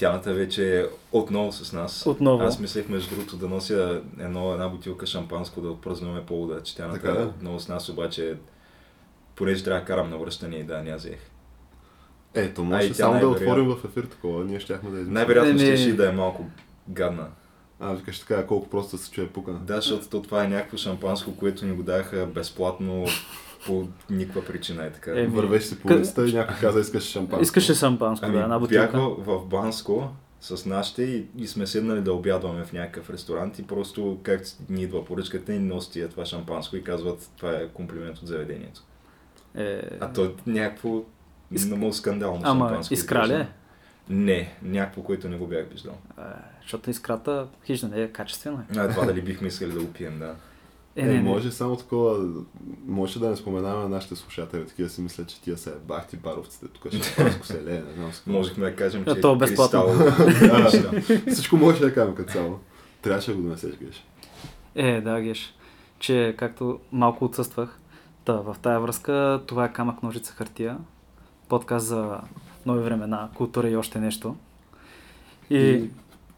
Тяната вече е отново с нас. Отново. Аз мислех между другото да нося едно, една бутилка шампанско да отпразнуваме повода, че тяната Така е да? отново с нас, обаче понеже трябва да карам на връщане и да, не взех. Ето, може само да отворим в ефир такова, ние щяхме да измислим. Най-вероятно Еми- ще и да е малко гадна. А, викаш така, колко просто се чуе пука. Да, защото то това е някакво шампанско, което ни го даха безплатно по никаква причина е така. Еми, Вървеш си по улицата и някой каза, искаш шампанско. Искаше шампанско, да, една Ами, бутилка. в, в Банско с нашите и, и сме седнали да обядваме в някакъв ресторант и просто как ни идва поръчката и носи тия това шампанско и казват това е комплимент от заведението. Е, А то е някакво Иск- много скандално Ама шампанско. искра ли е? Не, някакво, което не го бях виждал. Е, Защото искрата, хижда, не е качествена. А това дали бихме искали да го пием, да. Е, Е, не, не. може само такова, може да не споменаваме на нашите слушатели, такива си мислят, че тия са бахти баровците, тук шампанско се лее, не знам с. Можехме да кажем, А че то е безплатно. кристал. Да, Всичко може да кажем като цяло. Трябваше да го донесеш, геш. Е, да, геш. Че както малко отсъствах, та, в тая връзка това е камък, ножица, хартия. Подкаст за нови времена, култура и още нещо. И, И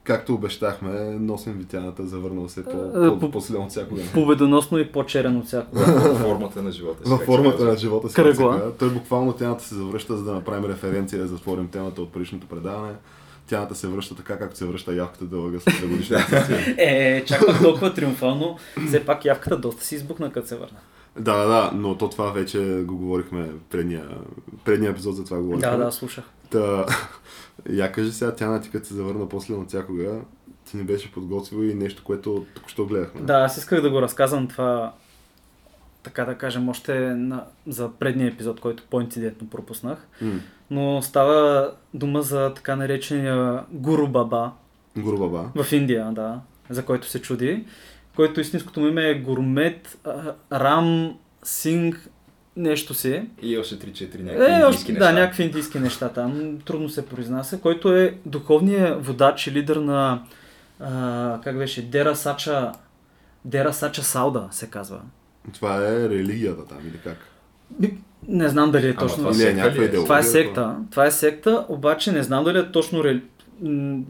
както обещахме, носим витяната, завърнал се А, по, по- от всякога. победоносно и по-черен от всякога. Във формата на живота си. Във формата на живота си. Кръгла. Той буквално тяната се завръща, за да направим референция и да затворим темата от предишното предаване. Тяната се връща така, както се връща явката да лъга след годишна отсъствие. Е, чак пак толкова триумфално. Все пак явката доста си избухна, като се върна. Да, да, да, но то това вече го говорихме предния, предния епизод, за това говорихме. Да, да, слушах. Та, я кажи сега, Тяна, ти като се завърна после от всякога, ти не беше подготвил и нещо, което току-що гледахме. Да, аз исках да го разказвам това, така да кажем, още на, за предния епизод, който по-инцидентно пропуснах. М. Но става дума за така наречения Гуру Баба Гуру Баба. в Индия, да, за който се чуди, който истинското му име е Гурмет Рам Синг нещо си. И още 3-4 Е, някакви още, индийски да, неща. някакви индийски неща там, трудно се произнася, който е духовният водач и лидер на, а, как беше, Дера Сача, Дера Сача Сауда се казва. Това е религията там или как? Не знам дали е Ама точно. това секта е някаква е? идеология. Това е секта. Това е секта, обаче не знам дали е точно рели...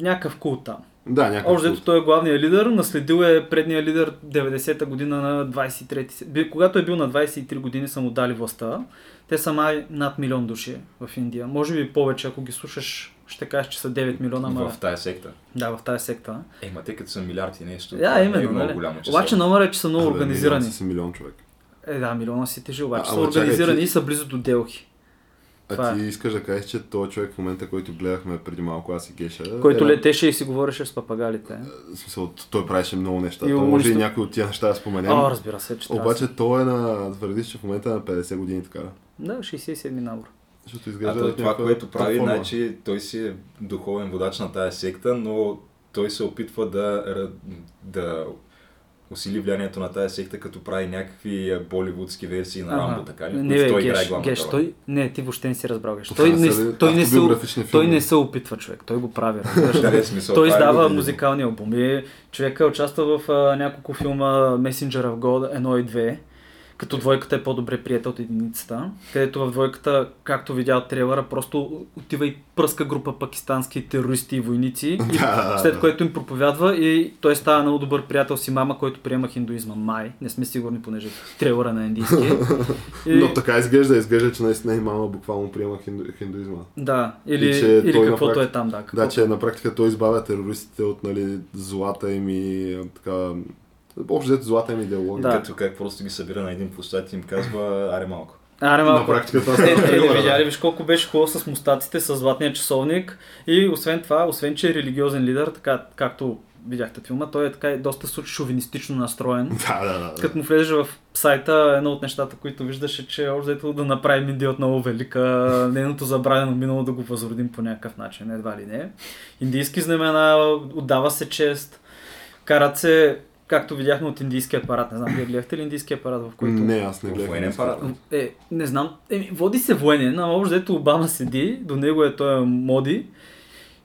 някакъв култ там. Да, някакъв Общо той е главният лидер, наследил е предния лидер 90-та година на 23-ти. се- Би- Когато е бил на 23 години са му дали властта. Те са май над милион души в Индия. Може би повече, ако ги слушаш, ще кажеш, че са 9 милиона. Ма... В тая секта. Да, в тази секта. Е, ма те като са милиард и нещо. Да, е именно. много Нали? голямо число. Обаче номер е, че са много Абе, организирани. милион си милион човек. Е, да, милиона си тежи, обаче А, са организирани ти- и са близо до Делхи. Това А е. ти искаш да кажеш, че този човек в момента, който гледахме преди малко, аз и Геша... Който е- летеше и си говореше с папагалите. В смисъл, той правеше много неща. И може и някой от тия неща да споменем. А, разбира се, че трябва да Обаче той е на... Твърдиш, че в момента е на 50 години така. Да, 67 набор. Защото А изглежда... той, в това, което прави, форма. значи той си е духовен водач на тая секта, но той се опитва да, да усили влиянието на тая секта, като прави някакви а, боливудски версии на Рамбо, така ли? в Не, бе, той играе геш, главната геш, той, не, ти въобще не си разбрал, геш. Той не, той, не се, той не се опитва човек, той го прави. е той е издава музикални албуми. Човека участва в а, няколко филма Messenger of God 1 и 2, като двойката е по-добре приятел от единицата, където в двойката, както видя от трейлера, просто отива и пръска група пакистански терористи и войници, и Да, след да. което им проповядва и той става много добър приятел си мама, който приема хиндуизма. Май, не сме сигурни, понеже трейлера на индийски. И- Но така изглежда, изглежда, че наистина и мама буквално приема хинду, хиндуизма. Да, или, И че или каквото практи- е там, да. Да, каквото че е. на практика той избавя терористите от нали, злата им и така... Общо взето злата им идеология. Да. Като как просто ги събира на един площад и им казва, аре малко. Аре На малко. практика това Е, става е, не трейлера. видя ли, виж колко беше хубаво с мустаците, с златния часовник и освен това, освен че е религиозен лидер, така както видяхте филма, той е така е доста шовинистично настроен. Да, да, да. Като му влезеш в сайта, едно от нещата, които виждаш е, че общо да направим Индия отново велика, нейното забравено минало да го възродим по някакъв начин, едва ли не. Индийски знамена, отдава се чест, карат се, както видяхме от индийския апарат, не знам, вие гледахте ли индийския апарат, в който... Не, аз не гледах. Военен парад. Е, не знам, е, води се военен, а общо взето Обама седи, до него е той Моди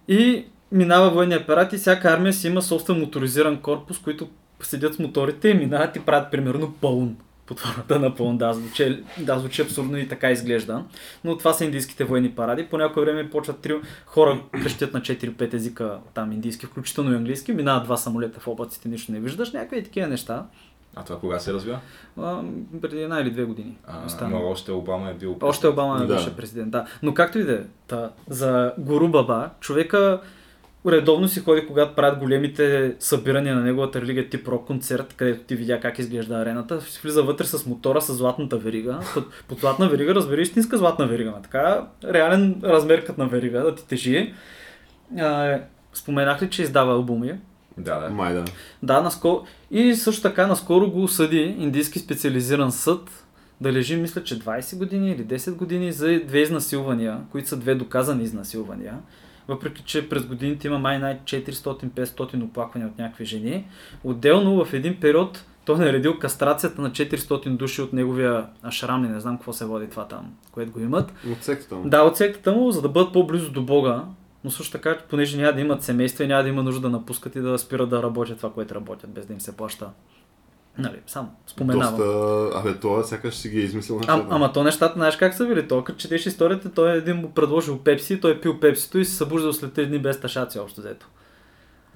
и минава военния апарат и всяка армия си има собствен моторизиран корпус, които седят с моторите и минават и правят примерно пълн под формата на пълн. Да, звучи, да, звучи абсурдно и така изглежда. Но това са индийските военни паради. По някое време почват три хора крещят на 4-5 езика там индийски, включително и английски. Минават два самолета в облаците, нищо не виждаш. Някакви такива неща. А това кога се развива? А, преди една или две години. А, но още Обама е бил... Още Обама не Да. беше президент, да. Но както и да е, за Гуру Баба, човека редовно си ходи, когато правят големите събирания на неговата религия, тип рок концерт, където ти видя как изглежда арената, си влиза вътре с мотора, с златната верига. Под, под златна верига, разбери, истинска златна верига, ма така, реален размер като на верига, да ти тежи. А, споменах ли, че издава албуми? Да, да. Май да. Да, наскоро. И също така наскоро го осъди индийски специализиран съд да лежи, мисля, че 20 години или 10 години за две изнасилвания, които са две доказани изнасилвания. Въпреки, че през годините има май най 400-500 оплаквания от някакви жени. Отделно в един период той е наредил кастрацията на 400 души от неговия ашрам, не знам какво се води това там, което го имат. От сектата му. Да, от сектата му, за да бъдат по-близо до Бога, но също така, понеже няма да имат семейства и няма да има нужда да напускат и да спират да работят това, което работят, без да им се плаща. Нали, само споменавам. Доста... Абе, това сякаш си ги е измислил А, нещата. ама то нещата, знаеш как са били? Той като четеш историята, той един му предложил пепси, той е пил пепсито и се събуждал след 3 дни без ташаци общо взето.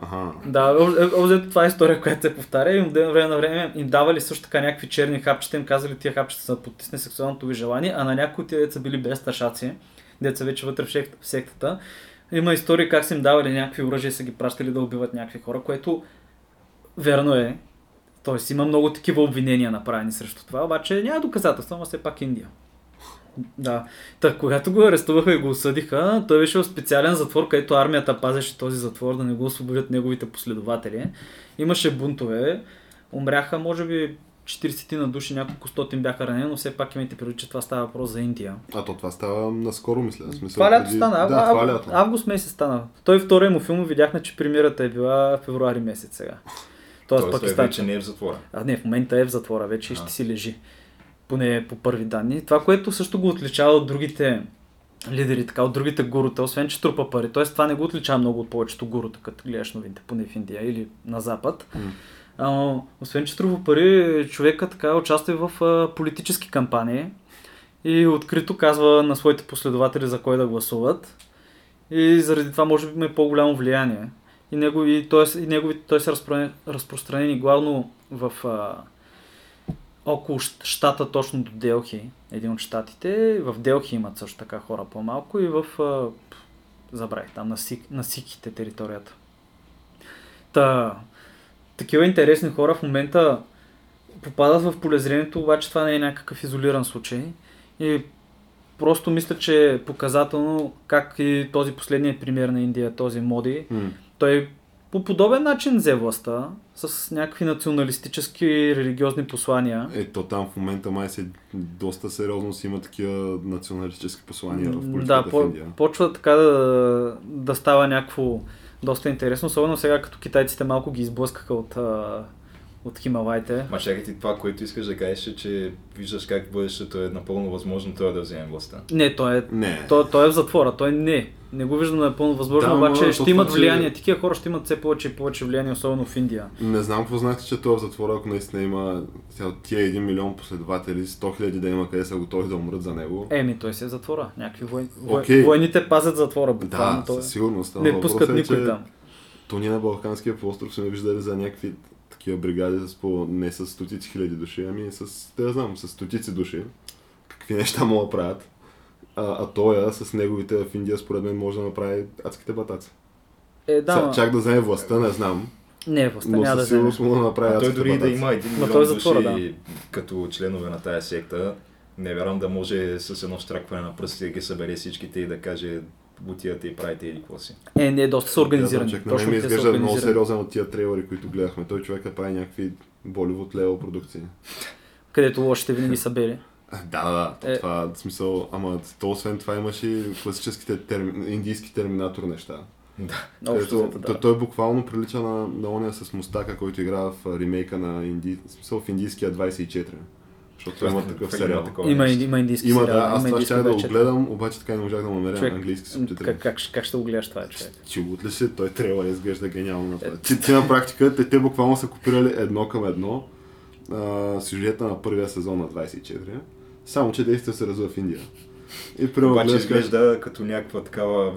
Аха. Да, взето това е история, която се повтаря и им от време на време им давали също така някакви черни хапчета, им казали тия хапчета са потисне сексуалното ви желание, а на някои от тия деца били без ташаци, деца вече вътре в сектата. Има истории как са им давали някакви оръжия и са ги пращали да убиват някакви хора, което верно е. Тоест има много такива обвинения направени срещу това, обаче няма доказателства, но все пак Индия. Да. Та, когато го арестуваха и го осъдиха, той беше в специален затвор, където армията пазеше този затвор, да не го освободят неговите последователи. Имаше бунтове, умряха може би 40 на души, няколко стотин бяха ранени, но все пак имайте предвид, че това става въпрос за Индия. А то това става наскоро, мисля. Смисъл, Това лято преди- стана, Да, ав- това лято. август месец стана. Той втория му филм видяхме, че премирата е била в февруари месец сега. Тоест, Тоест, Пакистан. вече не е в затвора. А не, в момента е в затвора вече А. ще си лежи. Поне по първи данни. Това, което също го отличава от другите лидери, така, от другите гурута, освен че трупа пари. Тоест това не го отличава много от повечето гурута, като гледаш новините, поне в Индия или на Запад. А, освен че трупа пари, човека така участва и в а, политически кампании и открито казва на своите последователи за кой да гласуват. И заради това може би има и по-голямо влияние. И, негови, той, и негови, той са разпространени, разпространени главно в а, около щата точно до Делхи, един от щатите. В Делхи имат също така хора по-малко и в... А, забравих там, на, Сик, на Сиките територията. Та, такива интересни хора в момента попадат в полезрението, обаче това не е някакъв изолиран случай. И просто мисля, че е показателно как и този последният пример на Индия, този Моди, М. той по подобен начин взе властта, с някакви националистически религиозни послания. Ето там в момента май се доста сериозно си има такива националистически послания в политиката да, в по, Индия. почва така да, да става някакво доста интересно, особено сега като китайците малко ги изблъскаха от, а, от Хималайте. Ма чакай ти това, което искаш да кажеш, е, че виждаш как бъдещето е напълно възможно той да вземе властта. Не, той е, Не. той, той е в затвора, той не. Не го виждам напълно възможно, Да, обаче ще имат това, че- влияние. Такива хора ще имат все повече и повече влияние, особено в Индия. Не знам какво значи, че той е в затвора, ако наистина има тия 1 милион последователи, 100 хиляди да има къде са готови да умрат за него. Еми, той си е в затвора. Някакви вой... вой... Окей. войните пазят затвора, буквално. да, той... със сигурност. Не пускат е, никой че там. То ние на Балканския полуостров сме виждали за някакви такива бригади с по, не с стотици хиляди души, ами с, да знам, с стотици души. Какви неща могат да правят. А, а той с неговите в Индия според мен може да направи адските батаци. Е, да, Сега, чак да вземе властта, не знам, Не, властта но няма да вземе. мога да направи А той дори и да батаци. има един милион той е затвора, души като членове на тая секта, не вярвам да може с едно штракване на пръсти да ги събере всичките и да каже бутията и правите еди какво си. Е, не, доста са организирани. Да, Точно ми изглежда много сериозен от тия трейлери, които гледахме. Той човек да прави някакви Боливуд лево продукции. Където лошите винаги са бели. Да, да, да. То, Е. това, в смисъл, ама то освен това имаш и класическите терми, индийски терминатор неща. Да. Общо Където, той, да. той буквално прилича на, на ония с Мустака, който играе в ремейка на Инди... в смисъл в индийския 24. Защото има такъв сериал. Има, има индийски Има, сериал. да, аз това ще да го 24. гледам, обаче така не можах да му намеря Човек, английски субтитри. Как, как, ще- как ще го гледаш това, човек? Чулот ли си? Той трейлър изглежда гениално на това. Ти, ти на практика, те, те буквално са копирали едно към едно а, сюжета на първия сезон на 24, само че действие се развива в Индия. И примерно Обаче гледаш изглежда като някаква такава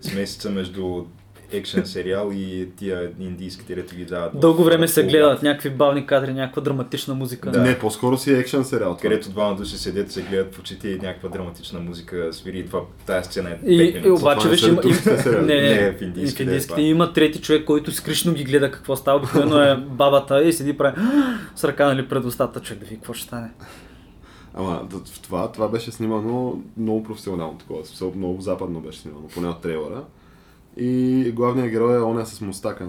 смесица между екшен сериал и тия индийските, дето ги дават. в- Дълго време се в- гледат някакви бавни кадри, някаква драматична музика. Да. Не, по-скоро си е екшен сериал. Където двама души седят, се гледат в очите и някаква драматична музика свири и това, тая сцена е И, 5 и обаче виж, има, не, не, Не, в в индийските индийските е това. има трети човек, който скришно ги гледа какво става. Обикновено е бабата и седи прави с ръка нали, пред устата, човек да види какво ще стане. Ама в това, това беше снимано много професионално такова, в много западно беше снимано, поне от трейлера. И главният герой е оня с мустака,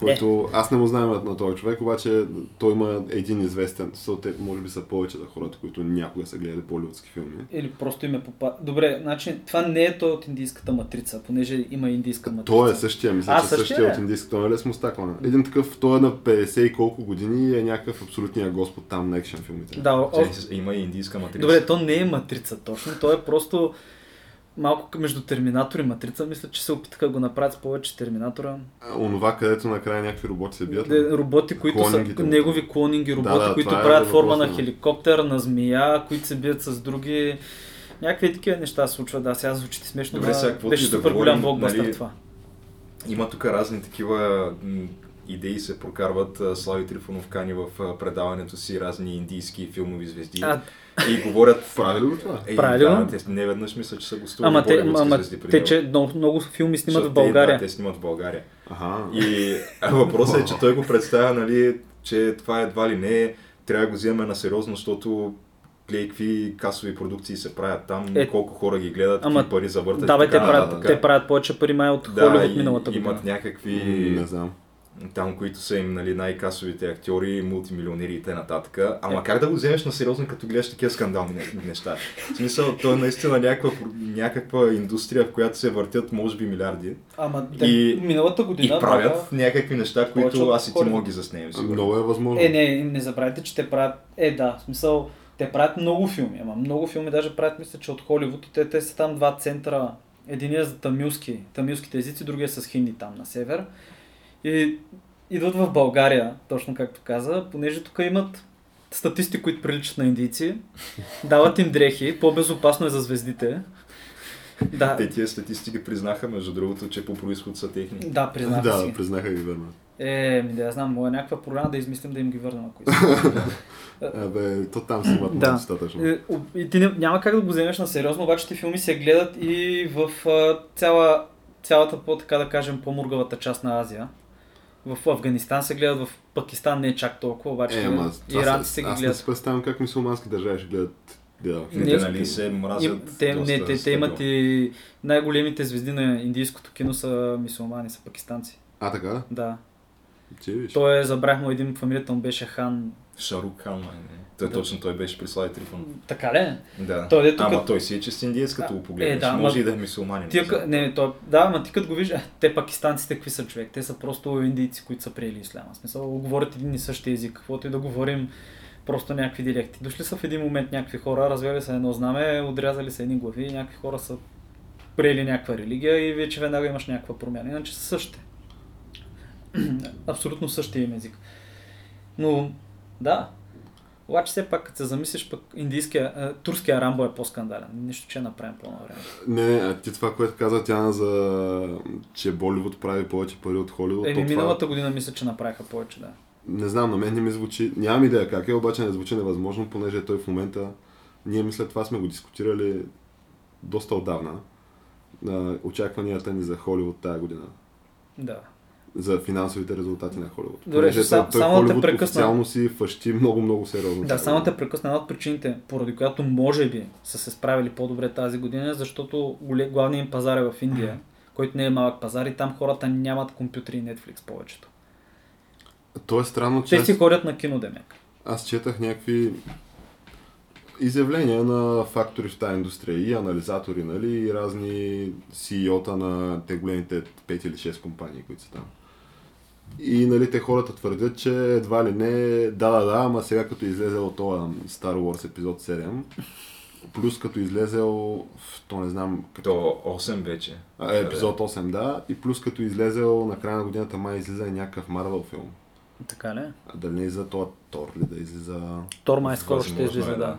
който аз не му знам на този човек, обаче той има един известен, те може би са повече да хората, които някога са гледали боливудски филми. Или просто им е попа... Добре, значи това не е той от индийската матрица, понеже има индийска матрица. Той е същия, мисля, А, че същия същия е? от индийската, нали е с мустака. Един такъв, той е на 50 и колко години и е някакъв абсолютния господ там на екшен филмите. Да, о... Има и индийска матрица. Добре, то не е матрица точно, то е просто малко между Терминатор и Матрица. Мисля, че се опитаха да го направят с повече Терминатора. А, Онова, където накрая някакви роботи се бият. Де, роботи, които Клонингите са му. негови клонинги, роботи, Да, да, които е правят форма въпроса, на да. хеликоптер, на змия, които се бият с други. Някакви такива неща се случват. Да, сега звучи смешно, Добре, сега каквото беше и да супер голям говорим, блокбъстър нали, това. Има тук разни такива идеи се прокарват. Слави Трифонов кани в предаването си разни индийски филмови звезди. А, И говорят... Прави ли го това? Е, Прави ли да, те не веднъж мисля, че са гостували ама те, ама, звезди те че много, много филми снимат в Защото те, България. Да, те снимат в България. Аха. И въпросът е, че той го представя, нали, че това едва ли не е, трябва да го вземем на сериозно, защото гледай какви касови продукции се правят там, Е, колко хора ги гледат, ама, какви пари завъртат. Да, бе, те правят, нататък. те правят повече пари май от да, Холивуд миналата година. имат някакви М, Не знам. Там, които са им нали, най-касовите актьори, мултимилионери и т.н. Ама Е. как да го вземеш на сериозно, като гледаш такива скандални не- неща? В смисъл, то е наистина някаква, някаква индустрия, в която се въртят, може би, милиарди. Ама И- и, миналата И година правят бяха- някакви неща, които аз и ти мога да ги заснемем. сигурно. Много е възможно. Е, не, не забравяйте, че те правят... Е, да, в смисъл, те правят много филми, ама много филми даже правят, мисля, че от Холивуд и те, те са там два центъра. Единият за тамилски, тамилските езици, другия с хинди там на север. И идват в България, точно както каза, понеже тук имат статисти, които приличат на индийци, дават им дрехи, по-безопасно е за звездите. Да, Те тия статистики признаха, между другото, че по происход са техни. да, признаха да, си. признаха ги верно. Е, ми да я знам, моя някаква програма да измислим да им ги върнем, ако. Абе, то там си имат Да. достатъчно. Е, И ти не, няма как да го вземеш на сериозно, обаче ти филми се гледат и в а, цяла, цялата, по, така да кажем, по-мургавата част на Азия. В Афганистан се гледат, в Пакистан не е чак толкова, обаче Е, ама, иранци се- ги аз не гледат. си представям как мусулмански държави ще гледат гледат Не, те, нали се мразят те, доста не, те, те имат и най-големите звезди на индийското кино са мисулмани, са пакистанци. А, така? Да. Ти виж. Той е, забрах му един, фамилията му беше Хан. Шарук Хан, май, не. Той Да. точно той беше при Слави Трифон. Така ли? е? Да. Той, дето Ама като- той си е чист индиец, като го погледнеш. е, да, Може ма- и да е мисулманин. Тия, не не, то, да, ама ти като го виждаш, е, те пакистанците какви са човек? Те са просто индийци, които са приели исляма. Смисъл, говорят един и същи език, каквото и да говорим, просто някакви диалекти. Дошли са в един момент някакви хора, развели са едно знаме, отрязали са едни глави някакви хора са приели някаква религия и вече веднага имаш някаква промяна. Иначе са същите. Абсолютно същия им език. Но, да. Обаче все пак, като се замислиш, пък индийския, а, турския Рамбо е по-скандален. Нищо, че е направим по-навреме. Не, не, а ти това, което каза Тяна за че Боливуд прави повече пари от Холивуд, Еми, то това... миналата година мисля, че направиха повече, да. Не знам, на мен не ми звучи, нямам идея как е, обаче не звучи невъзможно, понеже той в момента, ние мисля това сме го дискутирали доста отдавна, на очакванията ни за Холивуд тази година. Да. За финансовите резултати на Холивуд. Добре, сам- той само да те Холивуд прекъсна. официално си фащи много, много сериозно. Да, само те прекъсна една от причините, поради която може би са се справили по-добре тази година, защото главният им пазар е в Индия, който не е малък пазар и там хората нямат компютри и Netflix повечето. То е странно, че Те си ходят на кино, Демек. аз четах някакви изявления на фактори в тази индустрия и анализатори, нали, и разни CEO-та на те големите 5 или 6 компании, които са там. И нали, те хората твърдят, че едва ли не, да, да, да, ама сега като излезе от това Star Wars епизод 7, плюс като излезел, в- то не знам, Като 8 вече. а, е, епизод 8, да, и плюс като излезел на края на годината май излиза и някакъв Марвел филм. Така ли? А дали не излиза това Тор ли да излиза... Тор май скоро ще излиза, е, да. да.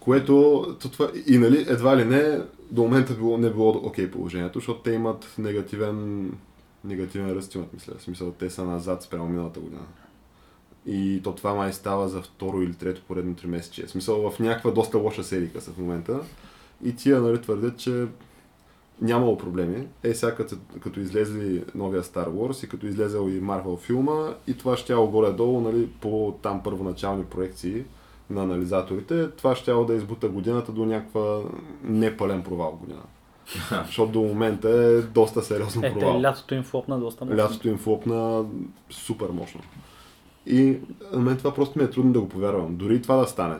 Което, то това, и нали, едва ли не, до момента било, не било окей положението, защото те имат негативен, негативен ръст имат, мисля. В смисъл, те са назад спрямо миналата година. И то това май става за второ или трето поредно три месече. В смисъл, в някаква доста лоша серика са в момента. И тия, нали, твърдят, че нямало проблеми. Е, сега като, като излезли новия Star Wars и като излезел и Marvel филма, и това ще горе-долу, нали, по там първоначални проекции на анализаторите, това ще да избута годината до някаква непълен провал година. Защото до момента е доста сериозно Е, провал. те лятото им флопна доста мощно. Лятото им флопна супер мощно. И на мен това просто ми е трудно да го повярвам. Дори и това да стане.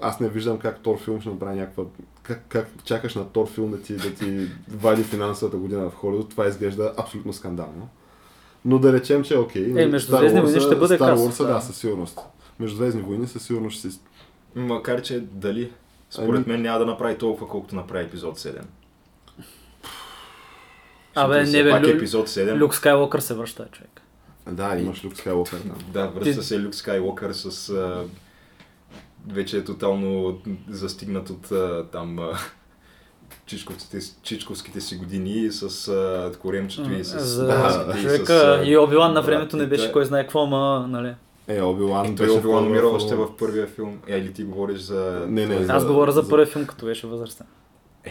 Аз не виждам как Тор филм ще направи някаква... Как, как чакаш на Тор филм да ти, да ти вади финансовата година в Холивуд, това изглежда абсолютно скандално. Но да речем, че е окей. Е, Междузвездни войни ще бъде Star Wars, да. да. със сигурност. Междузвездни войни със сигурност ще си... Макар, че дали, според Ами- мен няма да направи толкова, колкото направи епизод 7. Абе, не бе, пак Лю... епизод 7. Люк Скайлокър се връща, човек. Да, имаш Люк Скайлокър там. Да, връща се Люк Скайлокър с... А, вече е тотално застигнат от а, там а, чичковските, чичковските си години с а, коремчето и с... За и човека с, а, и Обилан на времето не беше кой знае какво, ма, нали. Е, Оби-Лан И той беше Обилан още в първия филм. Е, или ти говориш за... Не, не, Аз за- говоря за за- първия филм, като беше възрастен.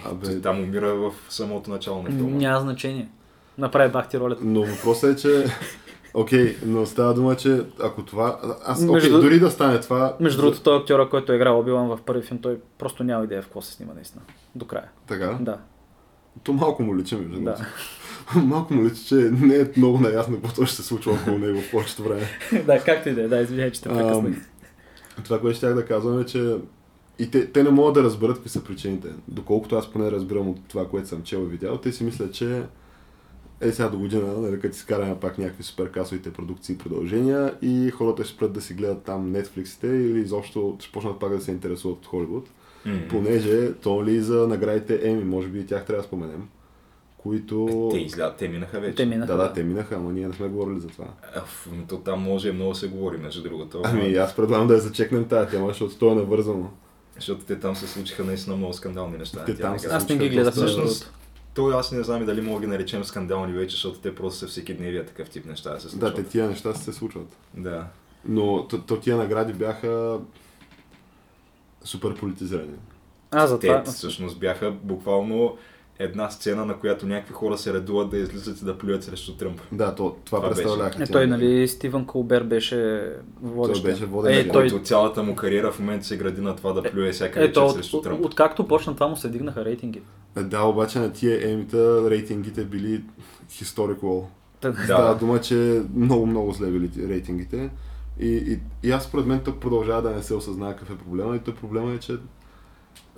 Е, Абе. там умира в самото начало на филма. Няма значение. Направи бахти ролята. Но въпросът е, че... Окей, но става дума, че ако това... Аз, окей, Между- дори да стане това... Между другото, той актьора, който е играл Обилан в първи филм, той просто няма идея в какво се снима наистина. До края. Така? Да. То малко му личи, между Да. малко му личи, че не е много наясно какво ще се случва около него в повечето време. да, както и да е. Да, извиняй, че те прекъснах. Това, което щях да казвам е, че и те, те не могат да разберат какви са причините. Доколкото аз поне разбирам от това, което съм чел и видял, те си мислят, че е сега до година, нали, като изкараме пак някакви суперкасовите продукции и продължения и хората ще спрат да си гледат там Netflix-ите или изобщо ще почнат пак да се интересуват от Холивуд. М. Понеже то ли за наградите Еми, може би и тях трябва да споменем, които... Те излязат, те минаха вече. Те минаха. Да, да, те минаха, ама ние не сме говорили за това. Аф, но то там може много да се говори, между другото. Ами аз предлагам да я зачекнем тази тема, защото то е навързано. Защото те там се случиха наистина много скандални неща. Те там се Аз не ги гледах, Всъщност, то аз не знам и дали мога да ги наречем скандални вече, защото те просто са всеки дневия такъв тип неща да се Да, случват. те тия неща се случват. Да. Но то, то тия награди бяха супер политизирани. А, за Те това. всъщност бяха буквално една сцена, на която някакви хора се редуват да излизат и да плюят срещу Тръмп. Да, то, това, Това представляха. Е, той, нали, Стивън Колбер беше водещ. Той беше водещ, Е, да. той, Който цялата му кариера в момента се гради на това да плюе всяка ето, вечер от, срещу от, Тръмп. откакто почна това му се дигнаха рейтинги. Е, Да, обаче на тия емита рейтингите били historical. Да. Става дума, че много, много зле били ти- рейтингите. И, и, и аз според мен тук продължава да не се осъзнава какъв е проблема. И то проблема е, че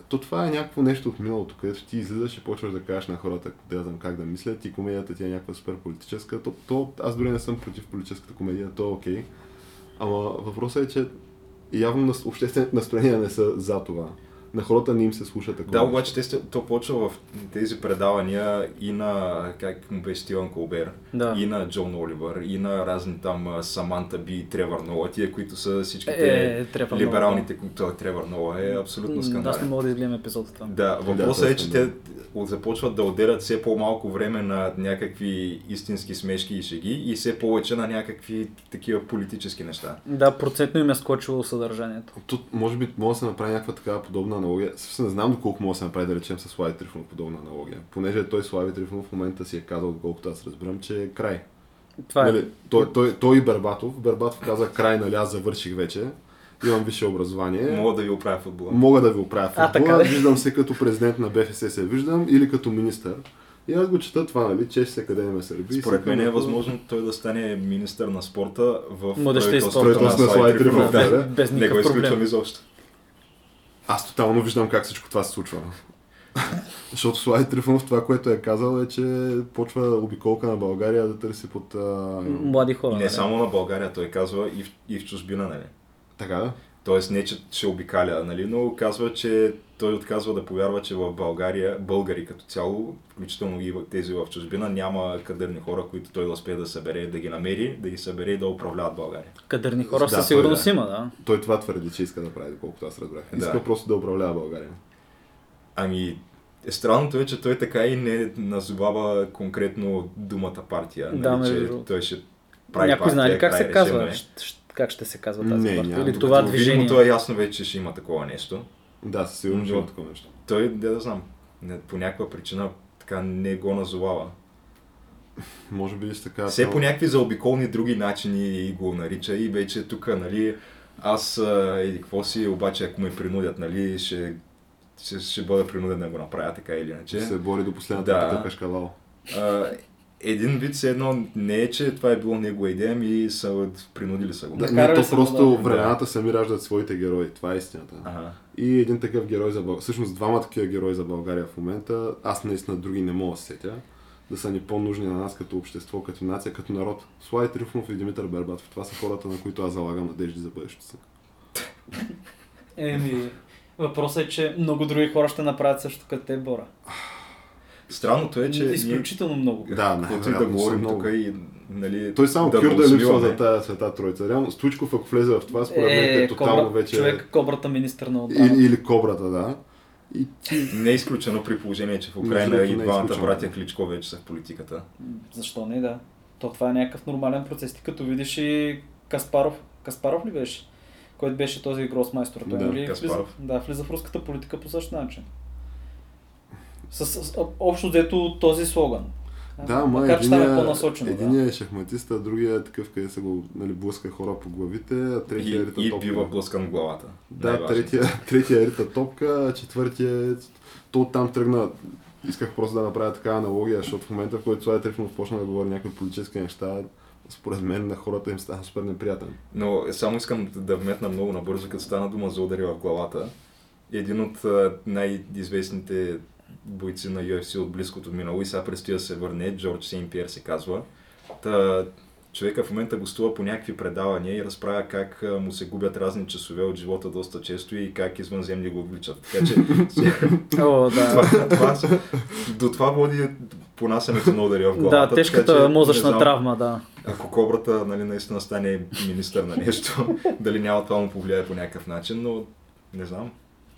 то това е някакво нещо от миналото, където ти излизаш и почваш да кажеш на хората да я знам как да мислят и комедията ти е някаква супер политическа. То, то, аз дори не съм против политическата комедия, то е окей. Ама въпросът е, че явно обществените настроения не са за това. На хората не им се слуша такова. Да, обаче те, то почва в тези предавания и на, как му беше Стивън Колбер, Да. и на Джон Оливър, и на разни там Саманта Би и Тревър Нола, тия, които са всичките Е, Тревър Ноа. либералните, той Тревър Нола е абсолютно М, Аз не мога да изгледам епизод от това. Да, въпросът Да, е, че те започват да отделят все по-малко време на някакви истински смешки и шеги и все повече на някакви такива политически неща. Да, процентно им е скочило съдържанието. Тут може би може да се направи някаква такава подобна аналогия. Съвсем не знам доколко може да се направи, да речем, с Слави Трифонов подобна аналогия. Понеже той Слави Трифонов в момента си е казал, доколкото аз разбирам, че е край. Това е. Нали, той, той, той и Бербатов. Бербатов каза край, нали, аз завърших вече. Имам висше образование. Мога да ви оправя футбола. Мога да ви оправя А, футбола. така ли? виждам се като президент на БФС се виждам или като министър. И аз го чета това, нали, чеш се къде ме сърби. Според мен е възможно той да стане министър на спорта в Младежта и спорта. на Слави Трифонов, Да. да. Без Не го никакъв изключвам проблем. изобщо. Аз тотално виждам как всичко това се случва. Защото Слави Трифонов това, което е казал е, че почва обиколка на България да търси под... А... Млади хора. И не нали? само на България, той казва и в, и в чужбина, нали? Така да? Тоест не, че ще обикаля, нали? но казва, че той отказва да повярва, че в България, българи като цяло, включително и тези в чужбина, няма кадърни хора, които той да успее да събере, да ги намери, да ги събере и да управляват България. Кадърни хора Да, със сигурност да. има, да. Той това твърди, че иска да прави, доколкото аз разбрах. Иска Да. просто да управлява България. Ами, е, странното е, че той така и не назовава конкретно думата партия. Да, нали, че той ще прави Някой партия, знае ли как се казва? решено е. Щ- щ- Как ще се казва тази Не, партия? Или това Видимо, движение? то е ясно вече, че ще има такова нещо. Да, със сигурност Но- има такова нещо. Той, не да знам, не, по някаква причина така не го назовава. Може би ще така... Все по някакви заобиколни други начини го нарича и вече тук, нали, аз еди какво си, обаче ако ме принудят, нали, ще, ще, ще бъда принуден да го направя така или иначе. се бори до последната Да. да. кашкавал. Един вид все едно не е, че това е било негова идея, ми са принудили са го. Да, не, то просто да- времената сами раждат своите герои. Това е истината. Ага. И един такъв герой за България. Всъщност двама такива герои за България в момента. Аз наистина други не мога да се сетя. Да са ни по-нужни на нас като общество, като нация, като народ. Слави Трифонов и Димитър Бербатов. Това са хората, на които аз залагам надежди за бъдещето си. Еми, въпросът е, че много други хора ще направят също като те, Бора. Странното е, че ние, Изключително много. Да, каквото и да говорим много. тук и нали, Той само да Кюрда липсва усмиваме. за тази света троица. Реално Стучков, ако влезе в това, според мен е, тотално кобра, вече... човек, кобрата министър на отбрана. Или, или кобрата, да. И ти... Не е изключено при положение, че в Украина и е двамата изключено. братя Кличко вече са в политиката. Защо не, да. То това е някакъв нормален процес. Ти като видиш и Каспаров. Каспаров ли беше? Който беше този гросмайстор. Той Да, нали влиза, Каспаров. да, влиза в руската политика по същия начин. С, с, общо взето този слоган. Да, ма Макар, че там е единия, по-насочено. единия е шахматист, а другия е такъв, къде се го нали, блъска хора по главите, а И, третия рита и топка. бива блъскан главата. Да, третия, третия рита топка, а четвъртия е... То оттам тръгна исках просто да направя такава аналогия, защото в момента, в който Слави Трифонов почна да говори някакви политически неща, според мен на хората им стана супер неприятен. Но само искам да вметна много набързо, като стана дума за удари в главата. Един от най-известните бойци на UFC от близкото минало и сега предстои да се върне, Джордж Сейн Пиер се казва. Та, човека в момента гостува по някакви предавания и разправя как му се губят разни часове от живота доста често и как извънземни го отвличат. Така че О, да. това, това, до това води понасянето на удари в главата. Да, така тежката че не мозъчна знам- травма, да. ако кобрата нали, наистина стане министър на нещо, дали няма това му повлияе по някакъв начин, но не знам.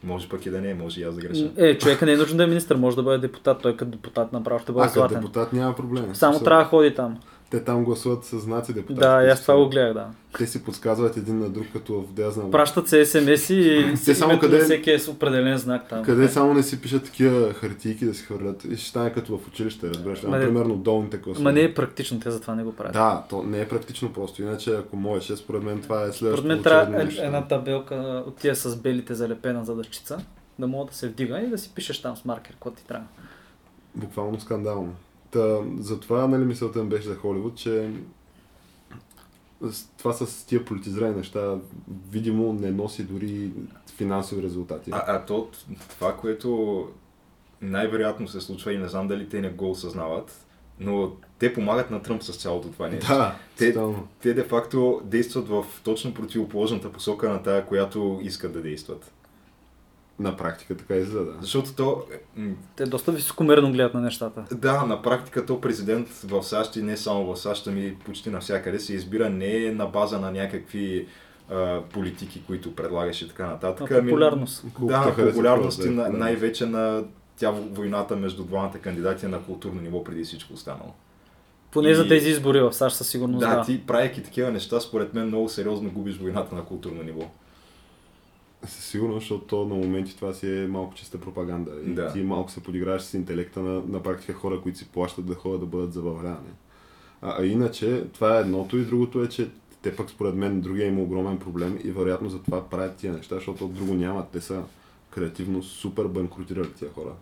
Може пък и да не е, може и аз да греша. Е, човека не е нужно да е министър, може да бъде депутат. Той като депутат направо ще бъде А, златен. депутат няма проблем. Само трябва да ходи там. Те там гласуват с знаци депутати. Да, аз това го гледах, да. Те си подсказват един на друг, като в да знам. Пращат се смс и Те само къде- на всеки е с определен знак там. Къде само не си пишат такива хартийки да си хвърлят и ще стане като в училище, разбираш. Ма Ама, примерно долните класове. Ма не е практично, те затова не го правят. Да, то не е практично просто. Иначе, ако можеш, според мен това е следващото Според мен трябва е- една табелка от тия с белите залепена задъчица, да мога да се вдига и да си пишеш там с маркер, какво ти трябва. Буквално скандално. Та, затова, нали, мисълта ми беше за Холивуд, че това с тия политизирани неща, видимо, не носи дори финансови резултати. А, а то, това, което най-вероятно се случва и не знам дали те не го осъзнават, но те помагат на Тръмп с цялото това нещо. да, Те-. Те де-факто действат в точно противоположната посока на тая, която искат да действат. На практика така излиза, да. Защото то, Те доста високомерно гледат на нещата. да, на практика то президент в САЩ и не само в САЩ, ами почти навсякъде се избира не на база на някакви а, политики, които предлагаш и така нататък. На популярност. Колко Да, харесва популярност и на, най-вече на тя войната между двамата кандидати е на културно ниво преди всичко останало. Поне И- за тези избори в САЩ със сигурност Да, да. ти правейки такива неща, според мен много сериозно губиш войната на културно ниво. Със сигурност, защото то на моменти това си е малко чиста пропаганда. И Да. ти малко се подиграваш с интелекта на, на практика хора, които си плащат да ходят да бъдат забавлявани. А, а иначе, това е едното и другото е, че те пък според мен другия има огромен проблем и вероятно за това правят тия неща, защото от друго нямат. Те са креативно супер банкротирали тия хора.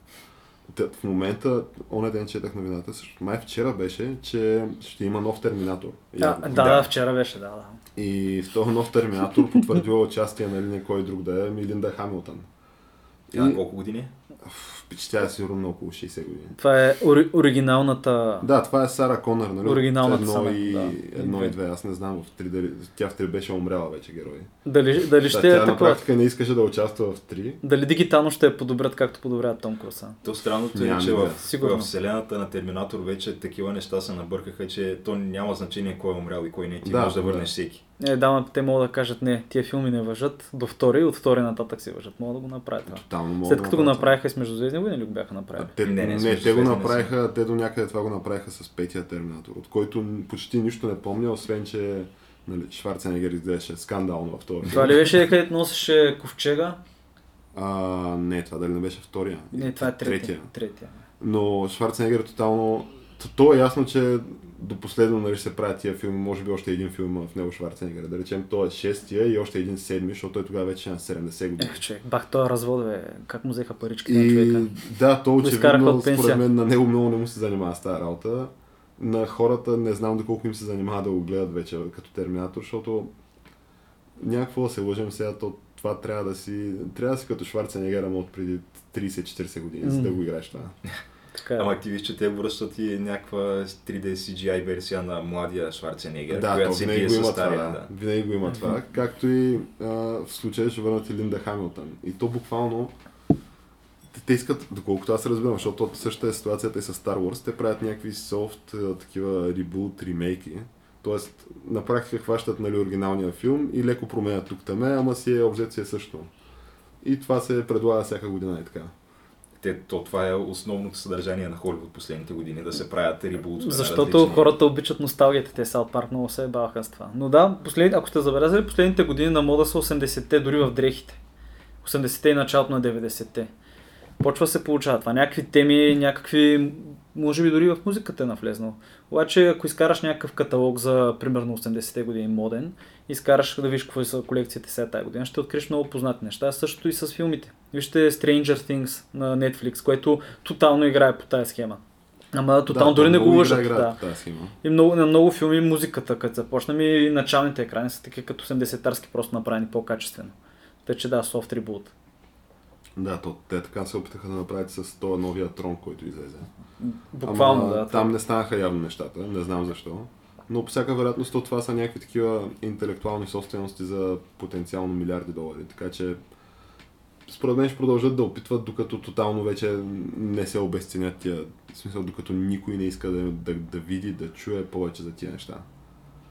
В момента, оня ден четах новината, също, май вчера беше, че ще има нов терминатор. Да, Явно. да, да, вчера беше, да, да. И в този нов терминатор потвърдила участие на нали, кой друг да е, Милинда Хамилтън. Тя на колко години? Тя е сигурно на около 60 години. Това е ори, оригиналната... Да, това е Сара Конър, нали? Оригиналната едно Сара, и, да. едно и две. Аз не знам в три дали. Тя в три беше умряла вече герой. Дали, дали Да, ще тя е на практика не искаше да участва в три. Дали дигитално ще я подобрят, както подобряват Том Круса? То странното е, че в. Сигурно. в вселената на Терминатор вече такива неща се набъркаха, че то няма значение кой е умрял и кой не. Ти Да, можеш да да. върнеш всеки. Е, да, те могат да кажат, не, тия филми не въжат до втори, от втори нататък си въжат. Могат да го направят. Тотално След като го направиха с Междузвездни войни ли го бяха направили? Те, Не, не, не, те го звездни не направиха, те до някъде това го направиха с петия Терминатор, от който почти нищо не помня, освен че нали, Шварценегер изглеждаше скандално в този Това ли беше където носеше ковчега? А, не, това дали не беше втория. Не, това е третия. Третия. третия. Но Шварценегер е тотално... То, то е ясно, че до последно нали, се правят тия филми, може би още един филм в него Шварценегер. Да речем, той е шестия и още един седми, защото той тогава вече е на 70 години. Ех, човек, бах този развод, бе. Как му взеха паричките на И човека? да, то очевидно, според мен на него много не му се занимава с тази работа. На хората не знам доколко им се занимава да го гледат вече като Терминатор, защото някакво да се лъжем сега, то това трябва да си, трябва да си като Шварценегер, от преди 30-40 години, за да го играеш това. Така е. Ама ти виж, че те връщат и някаква 3D CGI версия на младия Шварценегер, Да, която то се бие го с има това, стария. да. Да. Винаги го има това. Както и а, в случая ще върнат и Линда Хамилтън. И то буквално те, искат, доколкото аз разбирам, защото от същата е ситуацията и с Star Wars, те правят някакви софт, такива ребут, ремейки. Тоест, на практика хващат нали, оригиналния филм и леко променят тук таме, ама си е обзет си е също. И това се предлага всяка година и така. Те, то това е основното съдържание на Холивуд последните години, да се правят ребут. Защото хората обичат носталгията, те Саут Парк много се баваха с това. Но да, послед... ако сте забелязали, последните години на мода са 80-те, дори в дрехите. 80-те и началото на 90-те. Почва се получава това. Някакви теми, някакви, може би дори в музиката е навлезнал. Обаче, ако изкараш някакъв каталог за примерно 80-те години моден, изкараш да видиш какво са колекциите сега тази година, ще откриеш много познати неща. Същото и с филмите. Вижте Stranger Things на Netflix, което тотално играе по тази схема. Ама тотално да, дори не го лъжат. Да. И много, на много филми музиката, като започнем и началните екрани са такива като 80-тарски, просто направени по-качествено. Тъй, че да, софт ребут. Да, то, те така се опитаха да направят с този новия трон, който излезе. Буквално, Ама, да. Там не станаха явно нещата, не знам защо. Но по всяка вероятност то това са някакви такива интелектуални собствености за потенциално милиарди долари. Така че според мен ще продължат да опитват, докато тотално вече не се обесценят тия. В смисъл, докато никой не иска да, да, да види, да чуе повече за тия неща.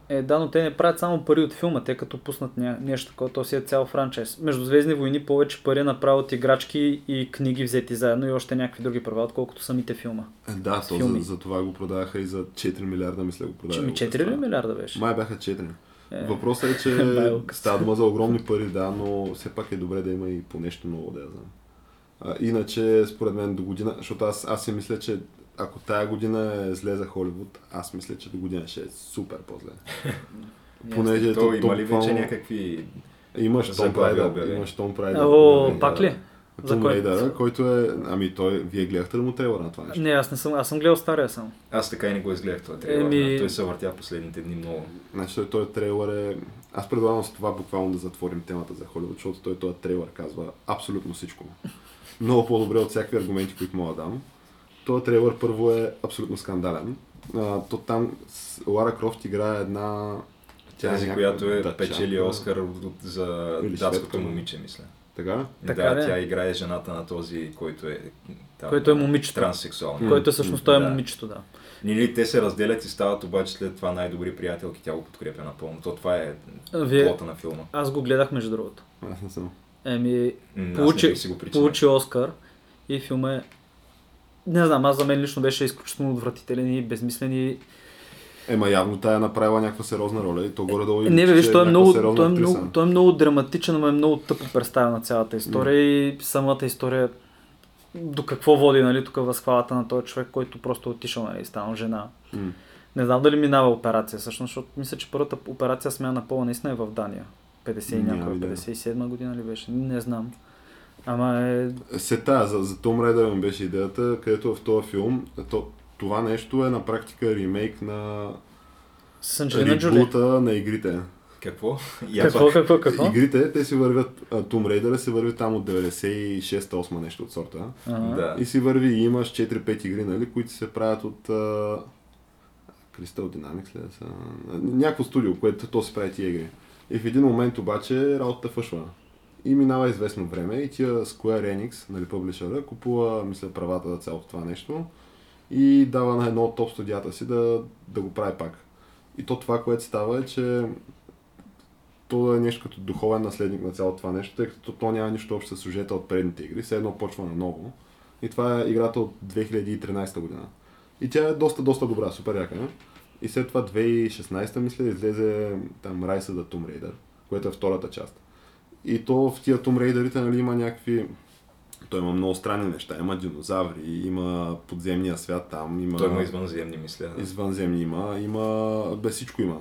Е, да, но те не правят само пари от филма, те като пуснат ня... нещо такова, то си е цял франчайз. Между Звездни войни повече пари направят от играчки и книги взети заедно и още някакви други права, отколкото самите филма. Е, да, то за, за, това го продадаха и за 4 милиарда, мисля го продадаха. ми 4 ли милиарда беше? Май бяха 4. Е. Въпросът е, че става дума за огромни пари, да, но все пак е добре да има и по нещо ново, да я знам. А, иначе, според мен, до година, защото аз, аз си мисля, че ако тая година е зле за Холивуд, аз мисля, че до година ще е супер по-зле. Понеже То има ли вече някакви... Имаш Том обявени? имаш Том Прайдер. О, пак ли? Том кой? Рейдър, който е... Ами той, вие гледахте ли му трейлера на това нещо? Не, аз не съм, аз съм гледал стария само. Аз така и не го изгледах това трейлер. Еми-. Той се въртя последните дни много. Значи той, този трейлър е... Аз предлагам с това буквално да затворим темата за Холивуд, защото той този трейлър казва абсолютно всичко. Много по-добре от всякакви аргументи, които мога да дам. Този трейлър първо е абсолютно скандален. А, то там Лара Крофт играе една... тя Тази, някаква която е дъчанка. печели Оскар за датското момиче, мисля. Така? Така да, ли? тя играе жената на този, който е... Там, Който е момичето. Транссексуален. М. Който е всъщност той е Да. момичето, да. Или те се разделят и стават обаче след това най-добри приятелки. Тя го подкрепя напълно. То това е Вие- плота на филма. Аз го гледах между другото. Аз не съм. Еми, М, не получи, бих си го получи Оскар и филма е... Не знам, аз за мен лично беше изключително отвратителен и безмислен и... Ема явно тая е направила някаква сериозна роля и то горе-долу Не, бе, виж, той е, много, той, е много, той е много драматичен, но е много тъпо представена цялата история и самата история до какво води, нали, тук възхвалата на този човек, който просто е отишъл, нали, станал жена. М. Не знам дали минава операция, всъщност, защото мисля, че първата операция смяна на пола наистина е в Дания. 50 и някаква, идея. 57 година ли беше? Не знам. Ама е... Сета, за, за Том Райдър ми беше идеята, където в този филм, то, това нещо е на практика ремейк на ребута на игрите. Какво? И Какво, аз какво, какво? Игрите, те си вървят, Том Рейдър се върви там от 96-8 нещо от сорта. Ага. Да. И си върви и имаш 4-5 игри, нали, които се правят от а... Crystal Dynamics ли да са? Някакво студио, което то си прави тия игри. И в един момент обаче работата фъшва. И минава известно време и тия Square Enix, нали, публишера, купува, мисля, правата за цялото това нещо и дава на едно от топ студията си да, да го прави пак. И то това, което става е, че то е нещо като духовен наследник на цялото това нещо, тъй като то няма нищо общо с сюжета от предните игри, все едно почва на ново. И това е играта от 2013 година. И тя е доста, доста добра, супер яка. Не? И след това 2016 мисля излезе там Rise of the Tomb Raider, което е втората част. И то в тия Tomb Raider-ите нали, има някакви... Той има много странни неща. Има динозаври, има подземния свят там, има... Той има извънземни, мисля. Извънземни има, има... Без всичко има.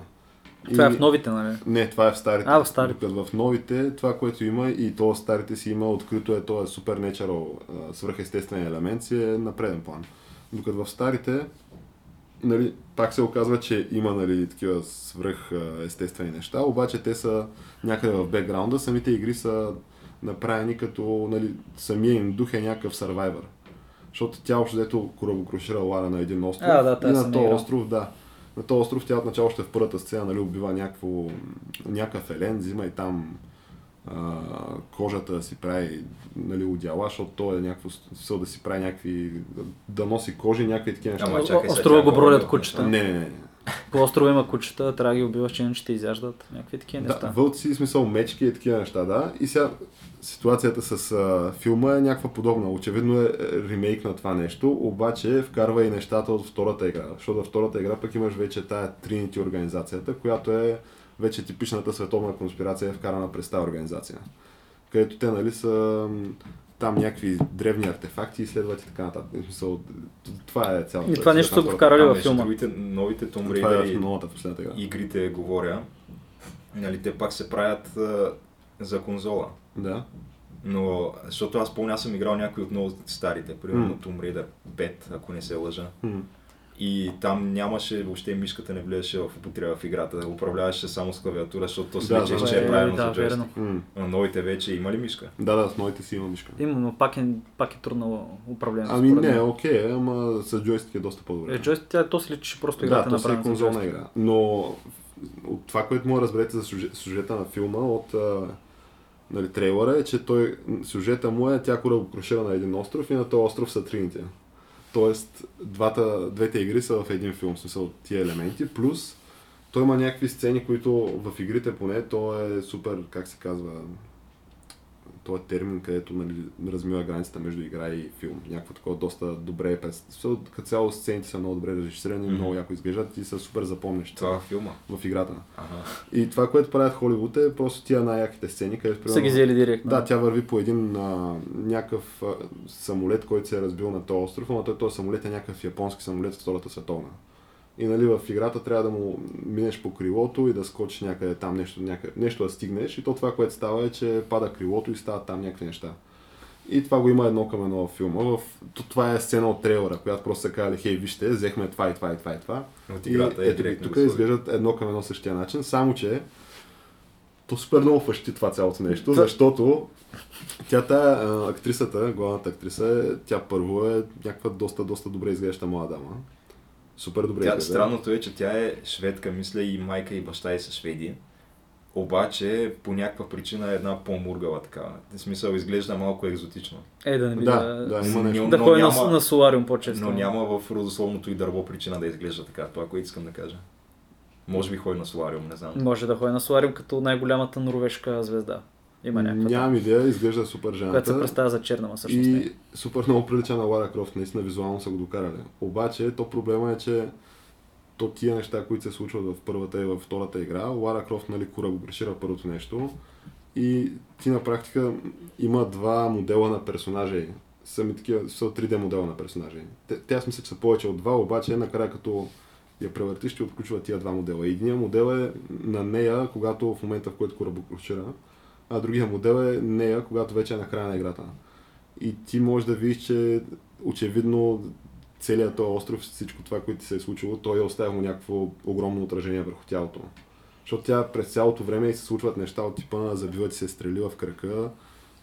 Това е И- в новите, нали? не, това е в старите. А, в старите. Докато в новите, това, което има и то в старите си има открито е този supernatural, а, свръхестествен елемент си е на преден план. Докато в старите, нали, пак се оказва, че има нали, такива свръх естествени неща, обаче те са някъде в бекграунда, самите игри са направени като нали, самия им дух е някакъв survivor. Защото тя общо дето корабокрушира Лара на един остров. А, да, и на този остров, да. На този остров тя отначало ще в първата сцена нали, убива някакво, някакъв елен, взима и там а, кожата да си прави нали, одяла, защото то е някакво смисъл да си прави някакви, да носи кожи, някакви такива неща. Ама чакай, Острова го бродят кучета. не, не, не. По острова има кучета, трябва да ги убиваш, че иначе те изяждат. Някакви такива Да, неща. вълци, смисъл мечки и такива неща, да. И сега ситуацията с а, филма е някаква подобна. Очевидно е е, ремейк на това нещо, обаче вкарва и нещата от втората игра. Защото във втората игра пък имаш вече тая Trinity организацията, която е вече типичната световна конспирация, вкарана през тази организация. Където те, нали, са там някакви древни артефакти изследват и така нататък. Смисъл, това е цялата. И това нещо са го вкарали във филма. другите, новите Tomb е Raider и игрите говоря, нали, те пак се правят а, за конзола. Да. Но, защото аз помня, аз съм играл някои от много старите, примерно М. Tomb Raider 5, ако не се лъжа. М. И там нямаше, въобще мишката не влизаше в употреба в играта, управляваше само с клавиатура, защото то се Да, вече знам. че е Е, правилно да, за джойстик. На новите вече има ли мишка? Да, да, с моите си има мишка. Има, но пак е, пак е трудно управление. Ами не, окей, ама с джойстик е доста по-добре. Е, джойстик, тя то си личи, че просто да, играта то си е конзолна игра. Но от това, което му разберете за сюжет, сюжета на филма от нали, трейлера е, че той, сюжета му е тя корабокрушира на един остров и на този остров са трините. Тоест, двата, двете игри са в един филм, в смисъл тия елементи, плюс той има някакви сцени, които в игрите поне, то е супер, как се казва, то е термин, където нали, размива границата между игра и филм. Някакво такова доста добре е в- Като цяло сцените са много добре режисирани, Мгм. много яко изглеждат и са супер запомнящи Това е филма. в играта. Ага. И това, което правят Холивуд е просто тия най-яките сцени, където Са ги взели директно. да, тя върви по един а, някакъв а, самолет, който се е разбил на този остров, но той този самолет е някакъв японски самолет от Втората световна. И нали, в играта трябва да му минеш по крилото и да скочиш някъде там нещо, някъде, нещо да стигнеш. И то това, което става е, че пада крилото и стават там някакви неща. И това го има едно към едно в филма. В... то- Това е сцена от трейлера, която просто са казали, хей, вижте, взехме това и това и това и това. От И играта е ето директно. тук изглеждат едно към едно същия начин, само че то супер много фащи това цялото нещо, защото тя тая актрисата, главната актриса, е, тя първо е някаква доста, доста добре изглеждаща млада дама. Супер добре Тя, изглежда. странното е, че тя е шведка, мисля и майка и баща и са шведи. Обаче по някаква причина е една по-мургава такава. В смисъл изглежда малко екзотично. Е, да не би Да, да, да, има нещо. Да но ходи няма- на, на солариум по-често. Но няма в родословното и дърво причина да изглежда така. Това, което искам да кажа. Може би ходи на солариум, не знам. Може да ходи на солариум като най-голямата норвежка звезда. Има някаква. Нямам идея, изглежда супер там, която се жената. представя за черна, ма всъщност. И не. супер много прилича на Лара Крофт, наистина визуално са го докарали. Обаче, то проблема е, че то тия неща, които се случват в първата и във втората игра, Лара Крофт, нали, кура го грешира първото нещо. И ти на практика има два модела на персонажи. Сами такива, са 3D модела на персонажи. Те, те аз мисля, че са повече от два, обаче накрая като я превъртиш, ще отключва тия два модела. Единият модел е на нея, когато в момента, в който корабокрушира, а другия модел е нея, когато вече е на края на играта. И ти можеш да видиш, че очевидно целият този остров, всичко това, което ти се е случило, той е оставил някакво огромно отражение върху тялото. Защото тя през цялото време се случват неща от типа на забива ти се стрели в кръка,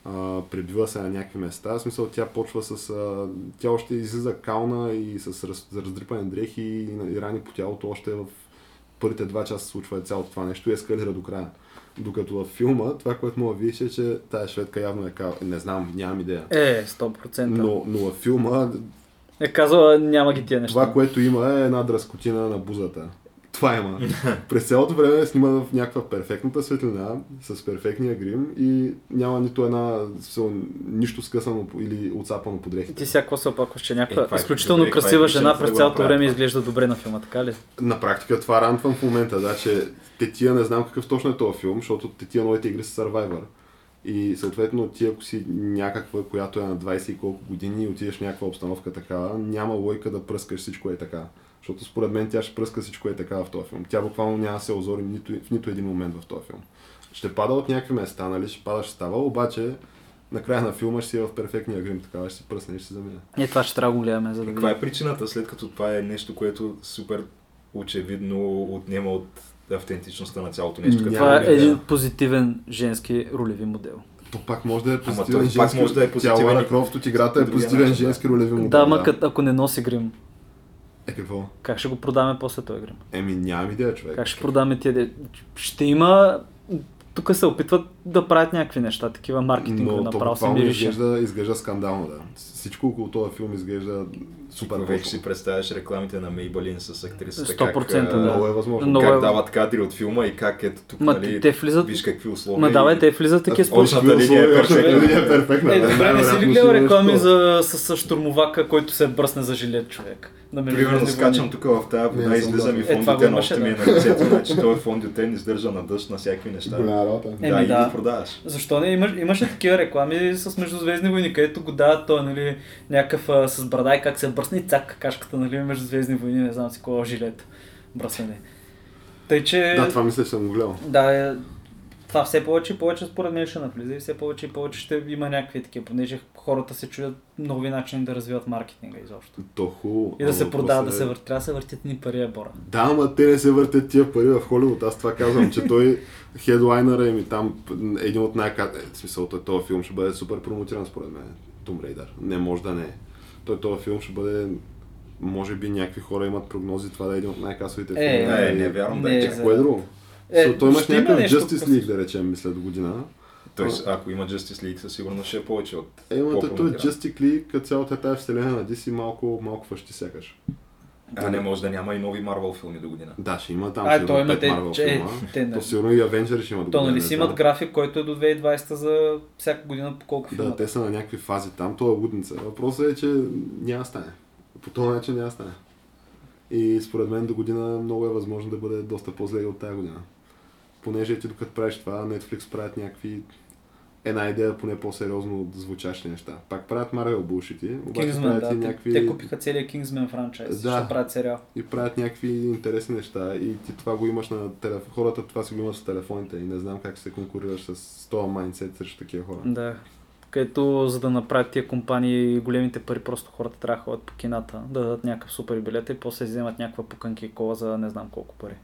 а, прибива се на някакви места. В смисъл тя почва с... А, тя още излиза кална и с раз, раздрипане дрехи и, и рани по тялото още в първите два часа се случва цялото това нещо и ескалира до края. Докато във филма, това, което да видиш е, че тая шведка явно е казала, не знам, нямам идея. Е, 100%. Но, но във филма Е казала, няма ги тия неща. това, което има е една дръскотина на бузата. Това има. През цялото време е снима в някаква перфектната светлина, с перфектния грим и няма нито една, нищо скъсано или отцапано по дрехите. Ти всяко се опакваш, че някаква Е, това е изключително добре, красива това е жена през цялото направят време това. изглежда добре на филма, така ли? На практика това рантвам в момента, да, че Тетия не знам какъв точно е този филм, защото Тетия новите игри са Survivor. И съответно ти ако си някаква, която е на 20 и колко години и отидеш в някаква обстановка такава, няма лойка да пръскаш всичко е така. Защото според мен тя ще пръска всичко е така в този филм. Тя буквално няма да се озори нито, в нито един момент в този филм. Ще пада от някакви места, нали? Ще пада, ще става, обаче накрая на филма ще си е в перфектния грим, така ще си пръсне и ще се замине. Е, това ще трябва да го гледаме, за да Каква е причината, след като това е нещо, което супер очевидно отнема от автентичността на цялото нещо? Това е един позитивен женски ролеви модел. То пак може да е Ама позитивен пак женски. може да е позитивен Тя Лара и- Крофт от играта е позитивен женски ролеви модел. Да, ма ако не носи грим, Е какво? как ще го продаме после този грим? Еми нямам идея, човек. Как ще продаме тия... де- Ще има... Тук се опитват да правят някакви неща, такива маркетингови Но направо се мирише. изглежда, изглежда скандално, да. Всичко около този филм изглежда супер Вече лошо. си представяш рекламите на Maybelline с актрисата. 100% как, да. Много е възможно. Много как е- дават кадри от филма и как ето тук, Ма нали, те влизат... виж какви условия. Ма давай, те влизат такива линия е перфектна. Линия е перфектна. Е, добре, не си ли гледал има реклами за, с, с штурмовака, който се бръсне за жилет човек? На Примерно скачам тук в тази вода, Не, излизам и Е, го фондютен още ми е на лицето, значи той фондютен издържа на дъжд на всякакви неща. Голяма работа. Еми, да, и ги продаваш. Защо не? Имаш, имаше такива реклами с Междузвездни войни, където го дават той, нали, някакъв с брада и как се бръсне и цак кашката, нали, Междузвездни войни, не знам си кога жилет. Бръсване. Тъй, че... Да, това мисля, че съм го гледал. Да, е, това все повече и повече според мен ще навлиза и все повече и повече ще има някакви такива, понеже хората се чудят нови начини да развиват маркетинга изобщо. То хубаво. И да се продават, да въпросът се е- въртят. Трябва да се въртят ни пари, е бора. Да, ама те не се въртят тия пари в Холивуд. Аз това казвам, че той хедлайнера им и там един от най е, в смисъл, той, този филм ще бъде супер промотиран според мен. Tomb Raider. Не може да не е. Той този филм ще бъде може би някакви хора имат прогнози това да е един от най-касовите Е, филми. не, не вярвам да е. Кое е друго? Е, Е, той имаш някакъв нещо Justice. League, да речем, мисля, до година. Той, ако има Justice League, със сигурност ще е повече от Е, но той. Justice League, като цялата тази вселена на DC малко, малко фъщи сякаш. А не може да няма и нови Марвел филми до година. Да, ще има там А, той има пет те, че, филма. те, То сигурно и Avengers ще има до То година, нали не си имат график, който е до 2020 за всяка година по колко филма. Да, те са на някакви фази там, то е лудница. Въпросът е, че няма стане. По този начин няма стане. И според мен до година много е възможно да бъде доста по-зле и от тази година. Понеже ти докато правиш това, Netflix правят някакви една идея поне по-сериозно звучащи неща. Пак правят Marvel булшити, обаче Kingsman, правят да. и Те, някакви... те купиха целият Kingsman франчайз. Да. Ще правят сериал. и правят някакви интересни неща и ти това го имаш на телефон. Хората това си го имат с телефоните и не знам как се конкурираш с този майндсет срещу такива хора. Да. Където, за да направят тия компании големите пари, просто хората трябва да ходят по кината, да дадат някакъв супер билет и после вземат някаква пуканки и кола за не знам колко пари.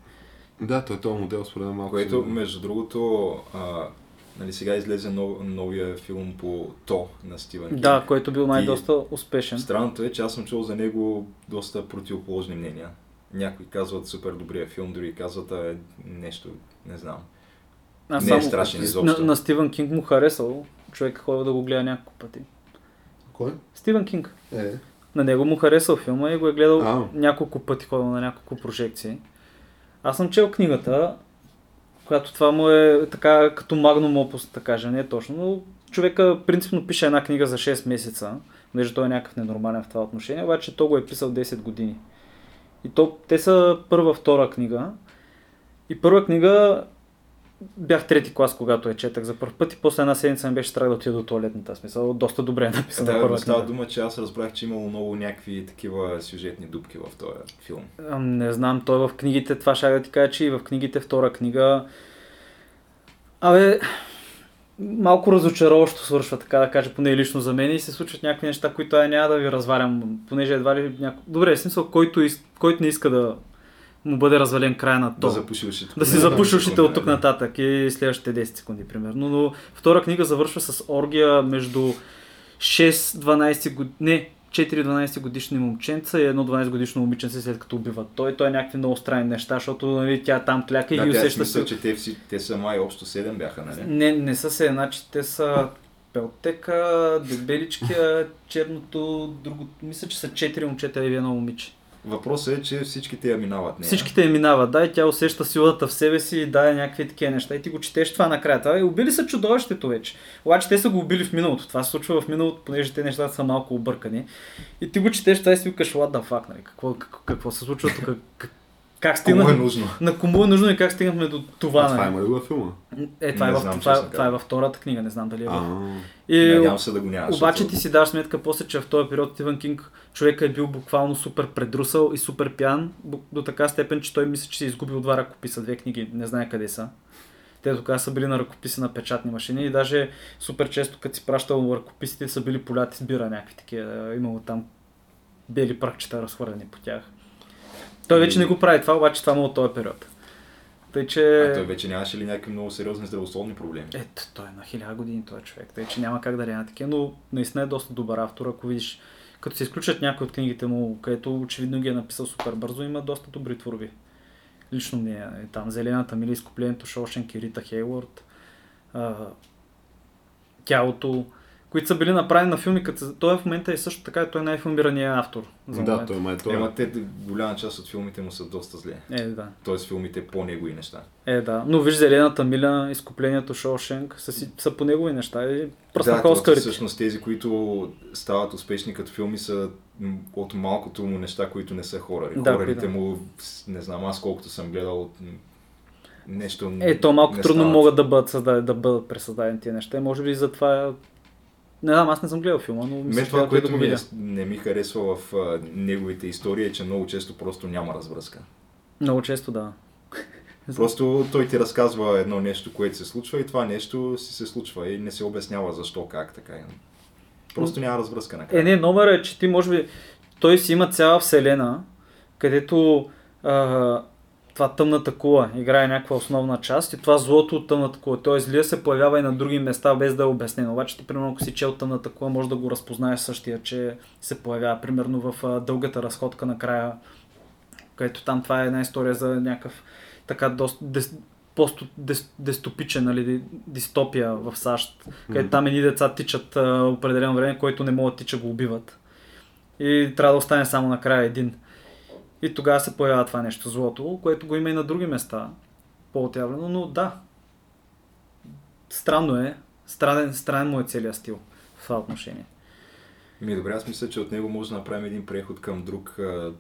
Да, той този модел според мен малко... Което, си- между другото, а, нали сега излезе нов, новия филм по То на Стивен Кинг. Да, който бил най-доста успешен. Странното е, че аз съм чул за него доста противоположни мнения. Някои казват супер добрия филм, други казват а, нещо, не знам. Аз не е само- страшен на, изобщо. на Стивен Кинг му харесал. Човек е ходил да го гледа няколко пъти. Кой? Стивен Кинг. Е. На него му харесал филма и го е гледал А. няколко пъти, ходил на няколко прожекции. Аз съм чел книгата, която това му е така като магнум опус, да кажа, не е точно, но човека принципно пише една книга за 6 месеца, между той е някакъв ненормален в това отношение, обаче то го е писал 10 години. И то, те са първа, втора книга. И първа книга бях трети клас, когато я четах за първ път и после една седмица ми беше страх да отида до туалетната. Смисъл, доста добре е написана Да, първа става дума, че аз разбрах, че имало много някакви такива сюжетни дупки в този филм. Не знам, той в книгите, това ще да ти кажа, че и в книгите втора книга. Абе, малко разочароващо свършва, така да кажа, поне лично за мен и се случват някакви неща, които аз няма да ви развалям, понеже едва ли някой... Добре, в смисъл, който, из... който не иска да му бъде развален края на то. Да запуши ушите. Да си запуши ушите от тук нататък и следващите 10 секунди, примерно. Но втора книга завършва с оргия между 6-12 години, не, 4-12 годишни момченца и едно 12 годишно момиченце след като убиват той. Той е някакви много странни неща, защото нали, тя там кляка Да, и ги усеща смисъл, се. че те, вси, те са май общо 7 бяха, нали? Не, не са се, значи те са Пелтека, Дебеличкия, черното, друго, мисля, че са 4 момчета и едно момиче. Въпросът е, че всички те я минават. Не, Всичките я минават, да, и тя усеща силата в себе си и да, някакви такива неща. И ти го четеш това накрая. Това е, убили са чудовището вече. Обаче те са го убили в миналото. Това се случва в миналото, понеже те нещата са малко объркани. И ти го четеш това и си викаш, what the fuck, нали? какво, какво, какво се случва тук? Как Кому е стигнахме? нужно? На кому е нужно и как стигнахме до това? А това има ли го във филма? Е, това, е Не в, знам, това, честно това е във втората книга, не знам дали е в А, и, Надявам се да го няма. обаче ти си даш сметка после, че в този период Стивен Кинг човека е бил буквално супер предрусал и супер пиян бу- до така степен, че той мисли, че си е изгубил два ръкописа, две книги, не знае къде са. Те тогава са били на ръкописи на печатни машини и даже супер често, като си пращал ръкописите, са били поляти с бира някакви такива. Имало там бели прахчета разхвърлени по тях. Той вече не го прави това, обаче това му от този период. Тъй, че... А той вече нямаше ли някакви много сериозни здравословни проблеми? Ето, той е на хиляда години, този човек, тъй че няма как да няма такива, но наистина е доста добър автор, ако видиш, като се изключат някои от книгите му, където очевидно ги е написал супер бързо, има доста добри творби. Лично ми е, там Зелената мили, изкуплението Шошенк и Рита Хейворд, Тялото, които са били направени на филми, като той в момента е също така, той е най-филмираният автор. За да, той май той. Ема те, голяма част от филмите му са доста зле. Е, да. Тоест филмите по негови неща. Е, да. Но виж Зелената миля, изкуплението Шошенк са, си, са по негови неща и Да, пръснаха то Оскарите. всъщност тези, които стават успешни като филми са от малкото му неща, които не са хорари. Да, Хорарите да. му, не знам, аз колкото съм гледал нещо Е, то малко не трудно стават. могат да бъдат, създадени, да бъдат пресъздадени тия неща. И Може би затова... Не знам, аз не съм гледал филма, но мисля, това, което да го ми е, не ми харесва в а, неговите истории е, че много често просто няма развръзка. Много често, да. Просто той ти разказва едно нещо, което се случва и това нещо си се случва и не се обяснява защо, как, така. Просто няма развръзка накрая. Е, не, номера е, че ти може би... Той си има цяла вселена, където а, това тъмната кула играе някаква основна част и това злото от тъмната кула. Той злия се появява и на други места без да е обяснено. Обаче ти, примерно, ако си чел тъмната кула, може да го разпознаеш същия, че се появява. Примерно в дългата разходка накрая, където там това е една история за някакъв така доста дес, просто дес, дестопичен, нали, ди- дистопия в САЩ, където там едни деца тичат а, определено време, който не могат тича, го убиват. И трябва да остане само накрая един. И тогава се появява това нещо, злото, което го има и на други места, по-отявлено, но да. Странно е, странен, странен му е целият стил в това отношение. Ми добре, аз мисля, че от него може да направим един преход към друг а,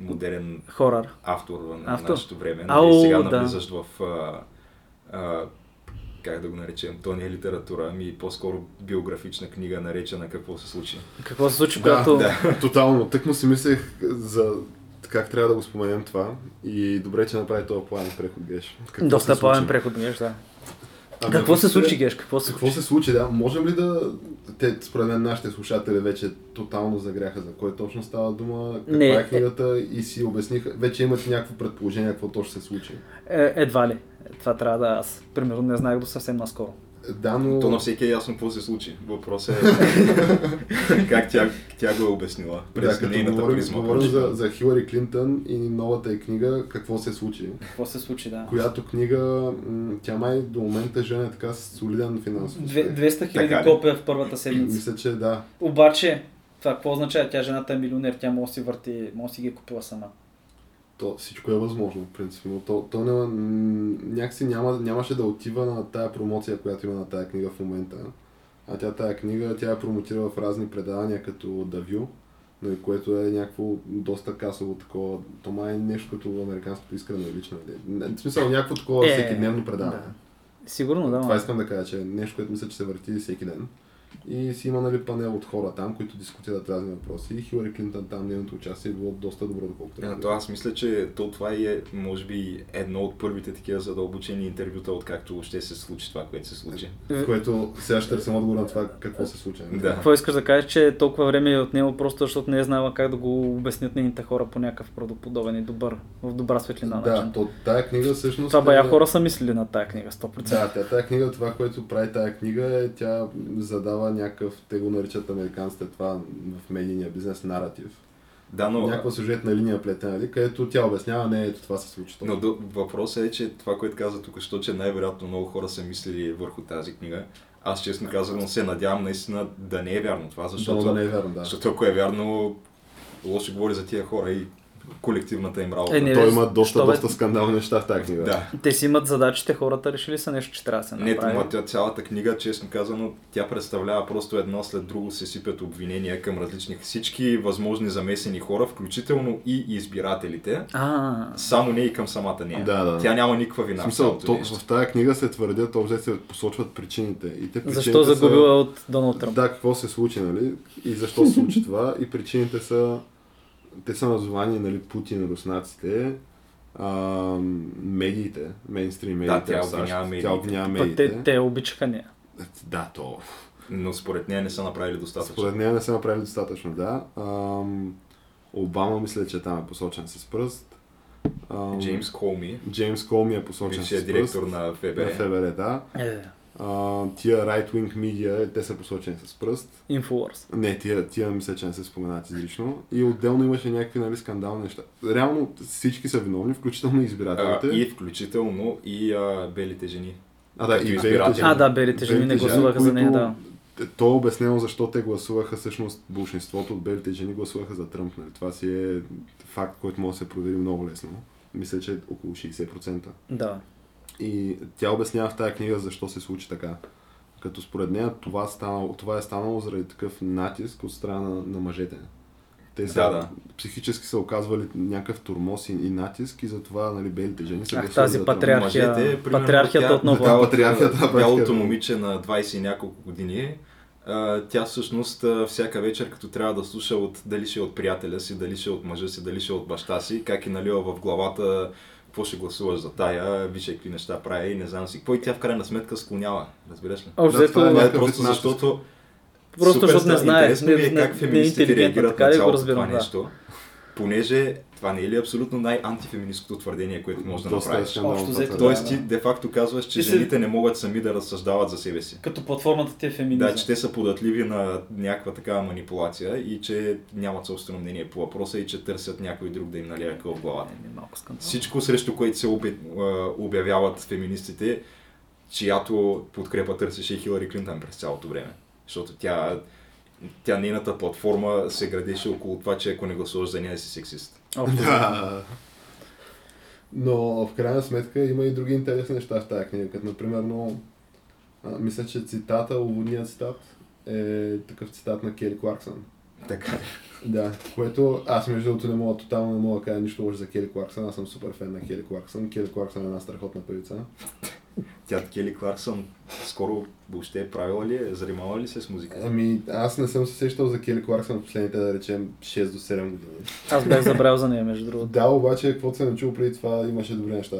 модерен Хорър. автор на Автор? нашето време. Ау, Нали, сега да. навлизаш в а, а, как да го наречем, то не е литература, ами по-скоро биографична книга, наречена Какво се случи. Какво се случи, Да, когато... да. Тотално. Тък му си мислех за как трябва да го споменем това и добре, че направи този плавен преход, Геш. Какво Доста плавен преход, геш, да. Ами, Какво се случи, Геш? Какво се Какво случи? се случи, да? Можем ли да... Те, според мен, нашите слушатели вече тотално загряха за кой точно става дума, каква Не, е книгата и си обясниха. Вече имат някакво предположение какво точно се случи. Е, едва ли. Е, Това трябва да аз. Примерно не знаех до съвсем наскоро. Да, но... То на всеки е ясно какво се случи. Въпросът е как тя, тя го е обяснила Да, през като нейната говорим, призма. говорим за, за Хилари Клинтън и новата й книга Какво се случи, Какво се случи, да. която книга, тя май до момента жене така с солиден финансов успех. 200 хиляди Така копия в първата седмица. Мисля, че да. Обаче, това какво означава? Тя жената е милионер, тя може да си върти, може да си ги е купила сама. То, всичко е възможно, принципно. То, то не, м, някакси няма, нямаше да отива на тая промоция, която има на тая книга в момента. А тя тая книга, тя я промотира в разни предавания, като The View, нали, което е някакво доста касово такова. То май е нещо като американското искрене лично. В смисъл някакво такова Е, всеки дневно предаване. да. Сигурно, да. Това искам да кажа, че е нещо, което мисля, че се върти всеки ден. И си има нали, панел от хора там, които дискутират разни въпроси. И Хилари Клинтън там, нейното участие е било доста добро, доколкото. Е, то аз мисля, че то това е, може би, едно от първите такива задълбочени интервюта, откакто ще се случи това, което се случи. В което сега ще търсим отговор на това какво се случи. нали? Да. Какво искаш да кажеш, че толкова време е отнело просто защото не е знала как да го обяснят нейните хора по някакъв правдоподобен и добър, в добра светлина Да, начин. то тая книга всъщност... Това бая е- хора са мислили на тая книга, 100%. Да, тя, тая книга, това, което прави тая книга е, тя задава някакъв, те го наричат американците това в медийния бизнес, наратив. Да, но, Някаква сюжетна линия плетена, нали, където тя обяснява, не, ето това се случи. но до, въпросът е, че това, което каза тук, що, че най-вероятно много хора са мислили върху тази книга. Аз честно казвам се надявам наистина да не е вярно това, защото, Защото да не е вярно, да. защото ако е вярно, лошо говори за тия хора и колективната им работа. Е, не, Той има доста, бе? доста скандални неща в тази книга. Да. Те си имат задачите, хората решили са нещо, че трябва да се Не, направи. това, тя, цялата книга, честно казано, тя представлява просто едно след друго се сипят обвинения към различни всички възможни замесени хора, включително и избирателите, А, само не и към самата нея. Да, да. Тя няма никаква вина В смисъл, то, в тази книга се твърдят, обзе се посочват причините. И те защо причините загубила от Доналд Тръмп? Да, какво се случи, нали? И защо се случи това? И причините са... Те са названи, нали, Путин, руснаците, а, медиите, мейнстрим медиите. тя в САЩ. обвинява Тя медиите. обвинява Пък медиите. те, те обичаха нея. Да, то. Но според нея не са направили достатъчно. Според нея не са направили достатъчно, да. Ам, Обама мисля, че там е посочен с пръст. Ам, Джеймс Колми, Джеймс Колми е посочен с директор пръст. на на ФБР. ФБР, да. Е, А, тия right-wing media, те са посочени с пръст. Infowars. Не, тия, тия мисля, че не са споменати изрично. И отделно имаше някакви нали, скандални неща. Реално всички са виновни, включително и А, избирателите. и включително и а, белите жени. а да, и избиратели. белите жени. А, да, белите жени не Белите гласуваха за нея, да. То е обяснено защо те гласуваха, всъщност большинството от белите жени гласуваха за Тръмп. Нали? Това си е факт, който може да се провери много лесно. Мисля, че е около 60%. Да. И тя обяснява в тази книга защо се случи така. Като според нея това, станало, това е станало заради такъв натиск от страна на, на мъжете. Те са, Да, да. психически са оказвали някакъв турмоз и, и натиск и затова нали, белите жени са Ах, гласували тази патриархия. Мъжете, примерно, патриархията тя- отново. Да, патриархията на Бялото практика. момиче на 20 и няколко години, тя всъщност всяка вечер, като трябва да слуша от, дали ще е от приятеля си, дали ще е от мъжа си, дали ще е от баща си, как е налила в главата какво ще гласуваш за тая, виж какви неща прави, не знам си какво и тя в крайна сметка склонява, разбираш ли? Общо Да, това е е просто защото Просто защото не знае, Интересно ми е не- не- как не е феминистите реагират на цялото това нещо. Понеже това не е ли абсолютно най-антифеминисткото твърдение, което можеш да Доста е направиш? Общо взето, твърдение. Тоест ти де-факто казваш, че си- жените не могат сами да разсъждават за себе си. Като платформата ти е феминизъм. Да, че те са податливи на някаква такава манипулация и че нямат собствено мнение по въпроса и че търсят някой друг да им налие къл в главата. Скандал. Всичко срещу което се обявяват феминистите, чиято подкрепа търсеше и Хилари Клинтън през цялото време. Защото тя, тя нейната платформа се градеше около това, че ако не гласуваш за нея си сексист. Да. Но в крайна сметка има и други интересни неща в тази книга, като например, но, а, мисля, че цитата, уводният цитат е такъв цитат на Кели Кларксън. Така е. Да, което аз между другото не мога тотално не мога да кажа нищо лошо за Кели Кларксън, аз съм супер фен на Кели Кларксън. Кели Кларксън е една страхотна певица. Тя Кели Кларксън скоро въобще е правила ли, е, занимава ли се с музика? Ами, аз не съм се сещал за Кели Кларксън в последните, да речем, 6 до 7 години. Аз бях забрал за нея, между другото. Да, обаче, каквото съм чул преди това, имаше добри неща.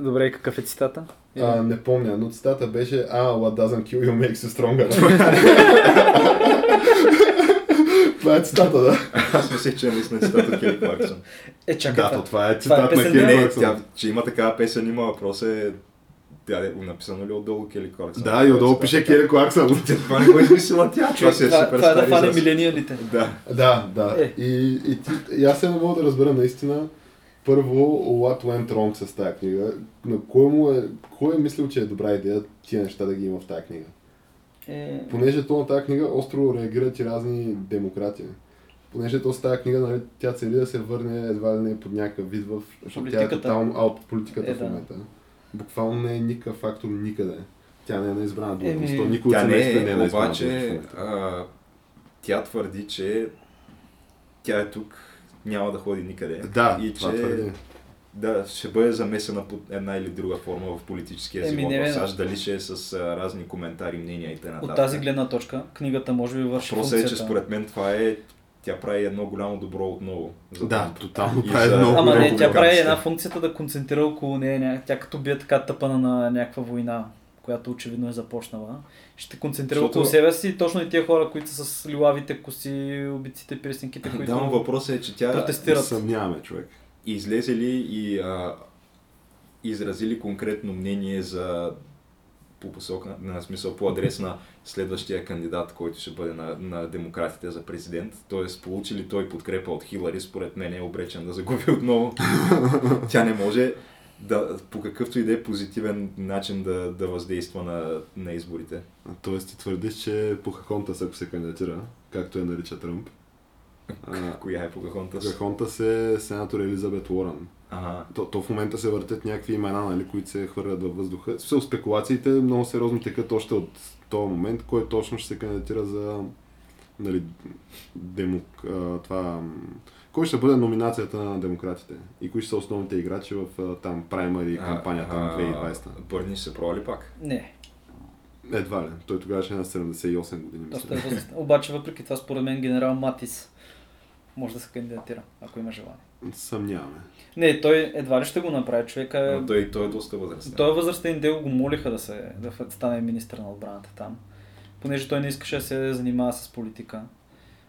Добре, и какъв е цитата? А, не помня, но цитата беше А, what doesn't kill you makes you stronger. Това е цитата, да. Аз мислех, че наистина цитат от Кели Кларксън. Е, чакай. Да, то това е е цитат на Кели тя, че има такава песен, има въпрос е... Тя е написано ли отдолу Кели Кларксън? Да, и отдолу пише Кели Кларксън. Това не го е измислила тя, това си е това, супер това е да фане милениалите. Да. Да, да. Е. И, и, ти, и аз се не мога да разбера наистина първо What Went Wrong с тази книга. На кой, му е, кой е мислил, че е добра идея тия неща да ги има в тази книга? Е, Понеже то на тази книга остро реагират и разни демократи. Понеже то с тази книга, нали, тя цели да се върне едва ли не под някакъв вид в... Защото тя е Политиката. тотално аут политиката Е, в да. Буквално не е никакъв фактор никъде. Тя не е на избрана длъжност. Еми, Никой от Тя не семейството не е е, на обаче а, тя твърди, че тя е тук, няма да ходи никъде. Да, и това че твърди. да, ще бъде замесена под една или друга форма в политическия Еми, живот в САЩ, дали ще е с а, разни коментари, мнения и т.н. От тази гледна точка, книгата може би върши Въпросът е, че според мен това е, тя прави едно голямо добро отново. За Да, тотално прави за- много Ама не, тя прави една функцията да концентрира около нея, ня- тя като бие така тъпана на някаква война, която очевидно е започнала. Ще концентрира Защото- около себе си точно и тия хора, които са с лилавите коси, убиците, пирсинките, които Да, но въпросът е, че тя протестират. Съмняваме, човек. излезе ли и а, изразили конкретно мнение за по посока, на смисъл по адрес на следващия кандидат, който ще бъде на, на демократите за президент. Тоест, получи ли той подкрепа от Хилари, според мен е обречен да загуби отново. Тя не може да, по какъвто и да е позитивен начин да, да въздейства на, на изборите. Тоест ти твърдиш, че Похахонтас, ако се кандидатира, както я нарича Тръмп, а, Коя е Покахонтас? Похахонтас е сенатор Елизабет Уорън. Ага. То, то в момента се въртят някакви имена, нали, които се хвърлят във въздуха. В смисъл, спекулациите много сериозно текат още от този момент, кой точно ще се кандидатира за нали, демок, а, това, кой ще бъде номинацията на демократите и кои ще са основните играчи в а, там праймари кампанията на 2020. Бърни ще се провали пак. Не, Едва ли. Той тогава ще е на 78 години. е Мисля. възрастен. Обаче, въпреки това, според мен, генерал Матис може да се кандидатира, ако има желание. Съмняваме. Не, той едва ли ще го направи. Човека е... Но той, той е доста възрастен. Той е възрастен дел го молиха да, се, да стане министър на отбраната там. Понеже той не искаше да се занимава с политика.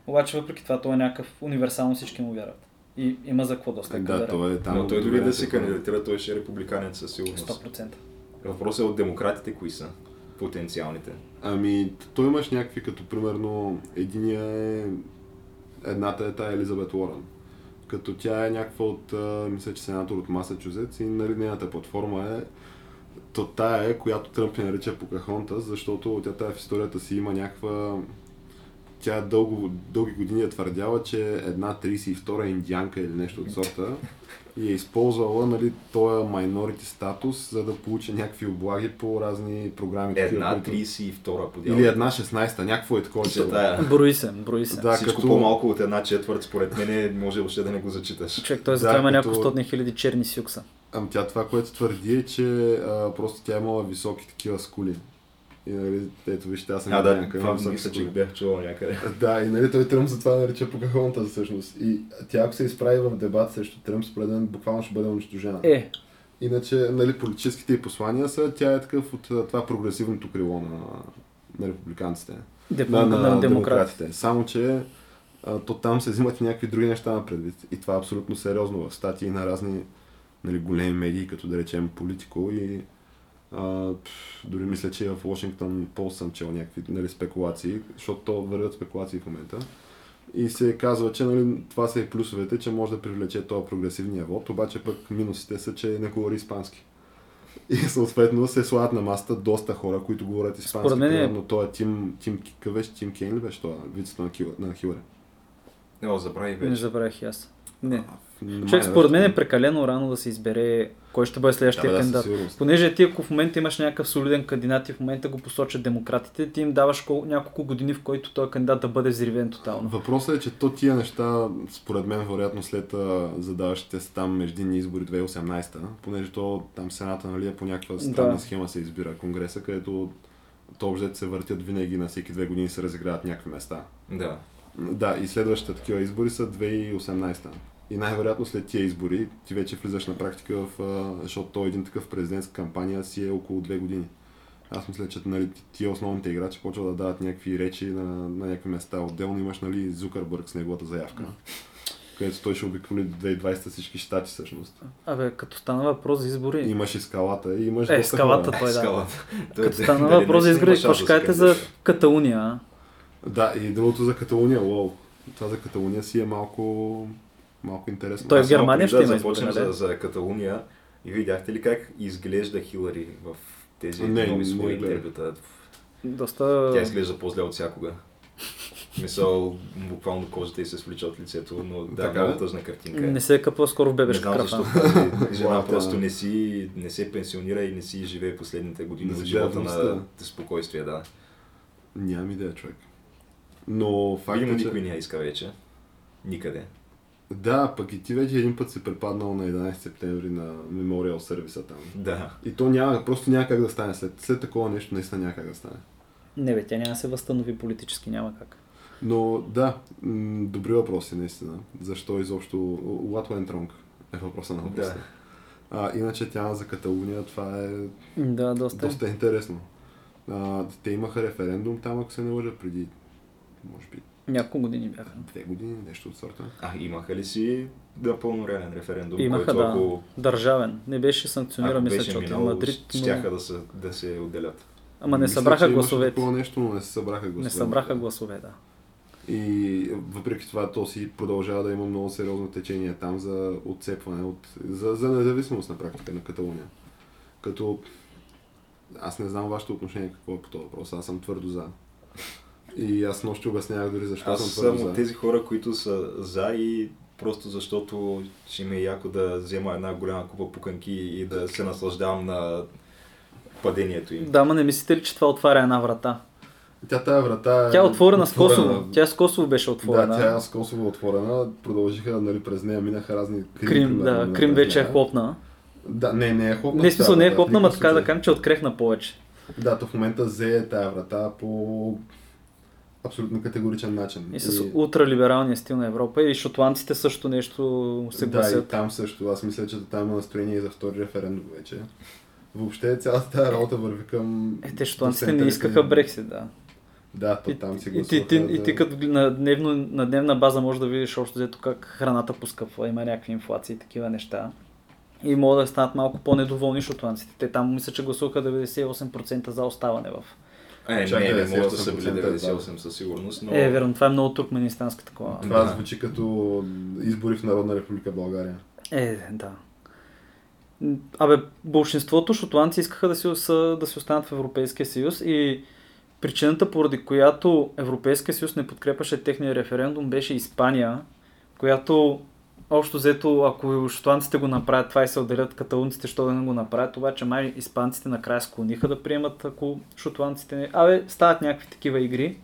Обаче въпреки това той е някакъв универсално всички му вярват. И има за какво доста Да, той е там. Но той дори да се кандидатира, той ще е републиканец със сигурност. 100%. Въпросът е от демократите кои са потенциалните. Ами, той имаш някакви, като примерно, единия е... Едната е тая Елизабет Уорън. Като тя е някаква от, мисля, че сенатор от Масачузетс и нали, нейната платформа е то тая е, която Тръмп я нарича Покахонтас, защото тя тая в историята си има някаква... Тя дълго, дълги години е твърдяла, че една 32-а индианка или нещо от сорта и е използвала нали, този майнорити статус, за да получи някакви облаги по разни програми. Една които- 32 подява. или една 16-та, някакво е такова. Че- тая. Брои се, брои се. Да, Всичко като- по-малко от една четвърт, според мен, може въобще да не го зачиташ. Човек, той Да, затова има като- няколко стотни хиляди черни сюкса. Ами тя това, което твърди е, че а, просто тя е имала високи такива скули. И нали, ето вижте, аз съм А, да, индианка, това високи мисля, че бях чувал някъде. Да, и нали той Тръмп затова нарича Покахонта всъщност. И тя ако се изправи в дебат срещу Тръмп, според мен буквално ще бъде унищожена. Е, Иначе, нали, политическите й послания са, тя е такъв от това прогресивното крило на, на републиканците. деп... на, на, на, на демократите. демократите. Само, че а, то там се взимат и някакви други неща на предвид. И това е абсолютно сериозно в статии на разни нали, големи медии, като да речем Политико и а, дори мисля, че в Washington Post съм чел някакви нали, спекулации, защото то вървят спекулации в момента. И се казва, че нали, това са и плюсовете, че може да привлече този прогресивния вод, обаче пък минусите са, че не говори испански. И съответно се слагат на масата доста хора, които говорят испански. Според мен е- Примерно той е Тим, Тим, какъв беше? Тим Кейн ли беше това? Вицето на, Кил, на Хилари. Не, забрави Не вече. забравях и аз. Не. Човек, според мен е прекалено рано да се избере кой ще бъде следващия Да, да, кандидат. сигурност. Понеже ти ако в момента имаш някакъв солиден кандидат и в момента го посочат демократите, ти им даваш кол- няколко години, в които този кандидат да бъде взривен тотално. Въпросът е, че то тия неща, според мен, вероятно след а, задаващите се там междинни избори 2018, понеже то там Сената нали, е по някаква странна Да. схема се избира Конгреса, където то обжет се въртят винаги на всеки две години се разиграват някакви места. Да. Да, и следващите такива избори са 2018. И най-вероятно след тия избори ти вече влизаш на практика в... Защото той един такъв президентска кампания си е около две години. Аз мисля, че нали, тия основните играчи почват да дават някакви речи на, на някакви места. Отделно имаш нали, Зукърбърг с неговата заявка, където той ще обиколи до 2020 всички щати всъщност. Абе, като стана въпрос за избори, Имаш и скалата и имаш Е, скалата хора. той да. Скалата. Като дали- стана въпрос за избори, какво ще кажете за? Каталуния? Да, и другото за Каталуния, лоу. Това за Каталуния си е малко, малко интересно. Той в Германия ще да има избори, нали? за, за Каталуния. И видяхте ли как изглежда Хилари в тези Не, нови свои интервюта? Доста... Тя изглежда по-зле от всякога. Мисъл, буквално кожата й се свлича от лицето, но да, Така много тъжна картинка. е. Не се е къпва скоро в бебешка кръв. защо тази жена просто не си, не се пенсионира и не си живее последните години живее живота на спокойствие, да. Нямам идея, човек. Но факт Видимо е, че... никой не я иска вече. Никъде. Да, пък и ти вече един път си препаднал на 11 септември на мемориал сервиса там. Да. И то няма, просто няма как да стане след, след такова нещо, наистина няма как да стане. Не бе, тя няма да се възстанови политически, няма как. Но да, м- добри въпроси наистина. Защо изобщо... What went wrong е въпроса на въпроса. Да. А, иначе тя за Каталуния, това е Да, доста. доста интересно. А, те имаха референдум там, ако се не лъжа, преди, може би, Няколко години бяха. две години, нещо от сорта. А имаха ли си да пълнореален референдум, Имаха, който да. ако, Държавен. Не беше санкциониран, мисля, беше че от Мадрид. щяха Но... да се, да се отделят? Ама не Мисля, събраха гласовете. Такова нещо, но не се събраха гласове. Не събраха гласове, да. И въпреки това то си продължава да има много сериозно течение там за отцепване, от, за, за независимост на практика на Каталуния. Като аз не знам вашето отношение какво е по този въпрос, аз съм твърдо за. И аз нощи обяснявах дори защо Аз съм съм твърдо от за. тези хора, които са за и просто защото ще ми е яко да взема една голяма купа пуканки и да се наслаждавам на падението им. Да, ма не мислите ли, че това отваря една врата? Тя тая врата е Тя е отворена с Косово. Тя с Косово беше отворена. Да, тя е с Косово отворена. Продължиха, нали, през нея минаха разни Крим. Крим, да, Крим вече е хлопна. Да, не, не е хлопна. Не, смисъл не е хлопна, ма така да кажем, че открехна повече. Да, то в момента зее тая врата по абсолютно категоричен начин. И с ултралибералния стил на Европа. И шотландците също нещо се да, и гласят. там също. Аз мисля, че там има настроение и за втори референдум вече. Въобще цялата тази работа върви към... Е, те шотландците не искаха Брексит, да. Да, то И, там си и, ти, гласуваха ти, и ти като на, дневно, на дневна база можеш да видиш общо взето как храната поскъпва, има някакви инфлации и такива неща. И могат да станат малко по-недоволни шотландците. Те там мисля, че гласуваха 98% за оставане в... Е, Чак не, не, може да са 98% били да. 98 със сигурност, но... Е, верно, това е много туркменистанска такова. Това Да. звучи като избори в Народна република България. Е, да. Абе, большинството шотландци искаха да си, са- да си останат в Европейския съюз и причината, поради която Европейския съюз не подкрепаше техния референдум, беше Испания, която общо взето, ако шотландците го направят това и се отделят каталунците, що да не го направят, обаче май испанците накрая склониха да приемат, ако шотландците не... Абе, стават някакви такива игри,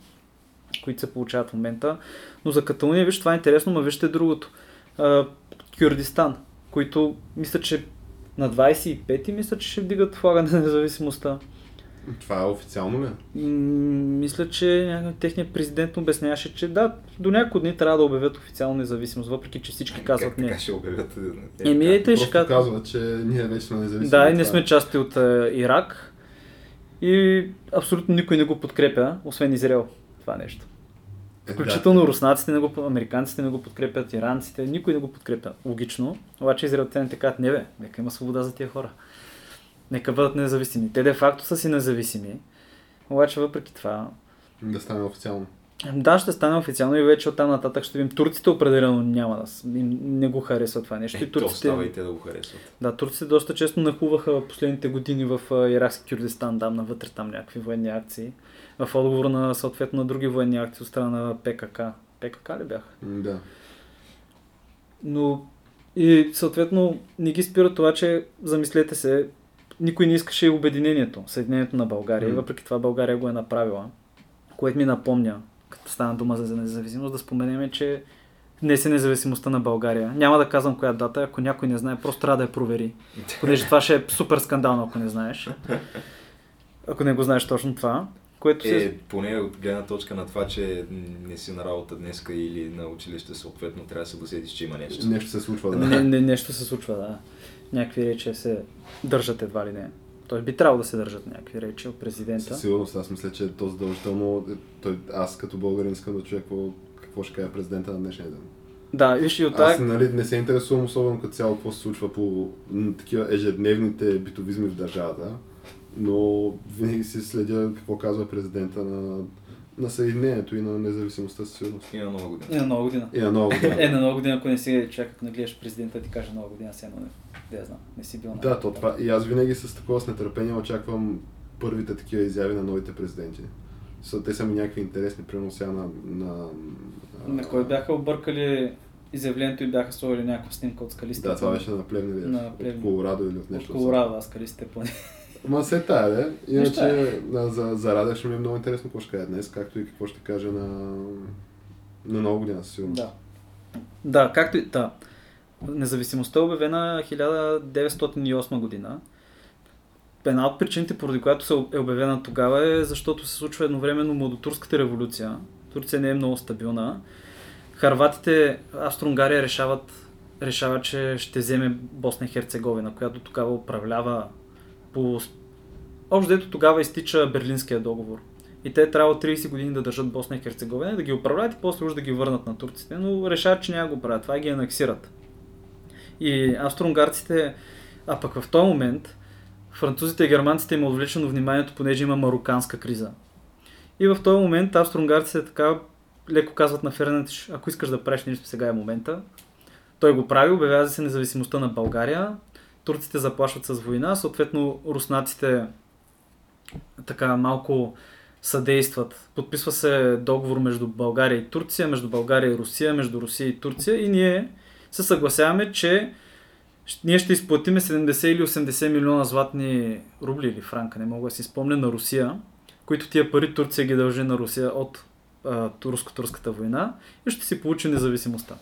които се получават в момента. Но за Каталуния, виж, това е интересно, но вижте другото. Кюрдистан, които мисля, че на 25-ти мисля, че ще вдигат флага на независимостта. Това е официално ли? Мисля, че техният президент обясняваше, че да, до няколко дни трябва да обявят официално независимост, въпреки че всички казват как, не. Как ще обявят? Еми, е, те ще Просто кажат. казва, че ние вече сме независими. Да, и не това. сме части от е, Ирак. И абсолютно никой не го подкрепя, освен Израел. Това нещо. Е, Включително руснаците не го, американците не го подкрепят, иранците, никой не го подкрепя. Логично. Обаче израелтяните казват, не бе, нека има свобода за тия хора. Нека бъдат независими. Те де-факто са си независими. Обаче въпреки това, Да, да стане официално. да, ще стане официално и вече оттам нататък ще видим. Турците определено няма да не го харесват това нещо. Е, и то турците, става и те да го харесват. да, турците доста често нахуваха последните години в Иракски Кюрдистан, там навътре там някакви военни акции. В отговор на съответно на други военни акции от страна на ПКК. ПКК ли бяха? Да. Но и съответно не ги спира това, че замислете се, никой не искаше и обединението, съединението на България. И М. въпреки това България го е направила. Което ми напомня, като стана дума за независимост, да споменем, че днес е независимостта на България. Няма да казвам коя дата, ако някой не знае, просто трябва да я провери. Понеже това ще е супер скандално, ако не знаеш. Ако не го знаеш точно това. Което се... Е, поне от гледна точка на това, че не си на работа днеска или на училище, съответно трябва да се досетиш, че има нещо. Нещо се случва, да. Не, не, нещо се случва, да. Някакви речи се държат едва ли не. Той би трябвало да се държат някакви речи от президента. Със сигурност, аз мисля, че то задължително, е, той, аз като българин искам да чуя какво, какво ще каже президента на днешния ден. Да, виж и от Аз тази... нали, не се интересувам особено като цяло какво се случва по такива ежедневните битовизми в държавата, но винаги си следя какво казва президента на, на Съединението и на независимостта със сигурност. И на нова година. И на нова година. И на нова година. Е, на нова година, ако не си чак, ако не гледаш президента, ти каже нова година, едно не. Да я знам, не си бил на Да, то това. И аз винаги с такова с нетърпение очаквам първите такива изяви на новите президенти. Са, те са ми някакви интересни, примерно сега на... на, На кой бяха объркали изявлението и бяха сложили някаква снимка от скалистите. Да, това беше на Плевнелиев. На От Плевнелиев. Колорадо или от От нещо. Колорадо, аз скалистите поне. Ма се тая, да. Иначе да, за, за Радев ще ми е много интересно какво ще каже днес, както и какво ще каже на, на нова година, със сигурност. Да. Да, както и... Да. Независимостта е обявена 1908 година. Една от причините, поради която се е обявена тогава е, защото се случва едновременно младотурската революция. Турция не е много стабилна. Харватите, Австро-Унгария решават, решават, че ще вземе Босна и Херцеговина, която тогава управлява по... Общо дето тогава изтича Берлинския договор. И те трябва 30 години да държат Босна и Херцеговина, да ги управляват и после уж да ги върнат на турците, но решават, че няма го правят. Това ги анексират. И австро-унгарците, а пък в този момент, французите и германците им е отвлечено вниманието, понеже има мароканска криза. И в този момент австро-унгарците така леко казват на Фернандиш, ако искаш да правиш нещо, сега е момента. Той го прави, обявява се независимостта на България. Турците заплашват с война, съответно руснаците така малко съдействат. Подписва се договор между България и Турция, между България и Русия, между Русия и Турция и ние се съгласяваме, че ние ще изплатиме 70 или 80 милиона златни рубли или франка, не мога да си спомня, на Русия, които тия пари Турция ги дължи на Русия от турско-турската война и ще си получи независимостта.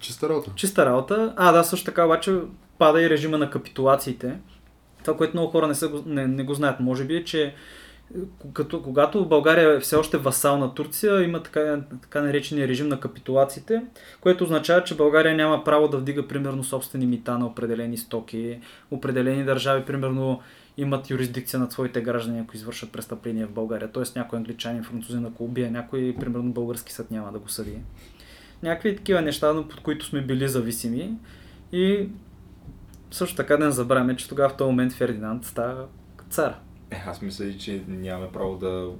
Чиста работа. Чиста работа. А, да, също така обаче пада и режима на капитулациите. Това, което много хора не, са, не, не го знаят, може би е, че като, когато България е все още васал на Турция, има така, така наречения режим на капитулациите, което означава, че България няма право да вдига примерно собствени мита на определени стоки, определени държави, примерно имат юрисдикция над своите граждани, ако извършат престъпления в България. Тоест някой англичанин, французин, ако убие някой, примерно български съд няма да го съди. Някакви такива неща, под които сме били зависими. И също така да не забравяме, че тогава в този момент Фердинанд става цар. Е, аз мисля, че нямаме право да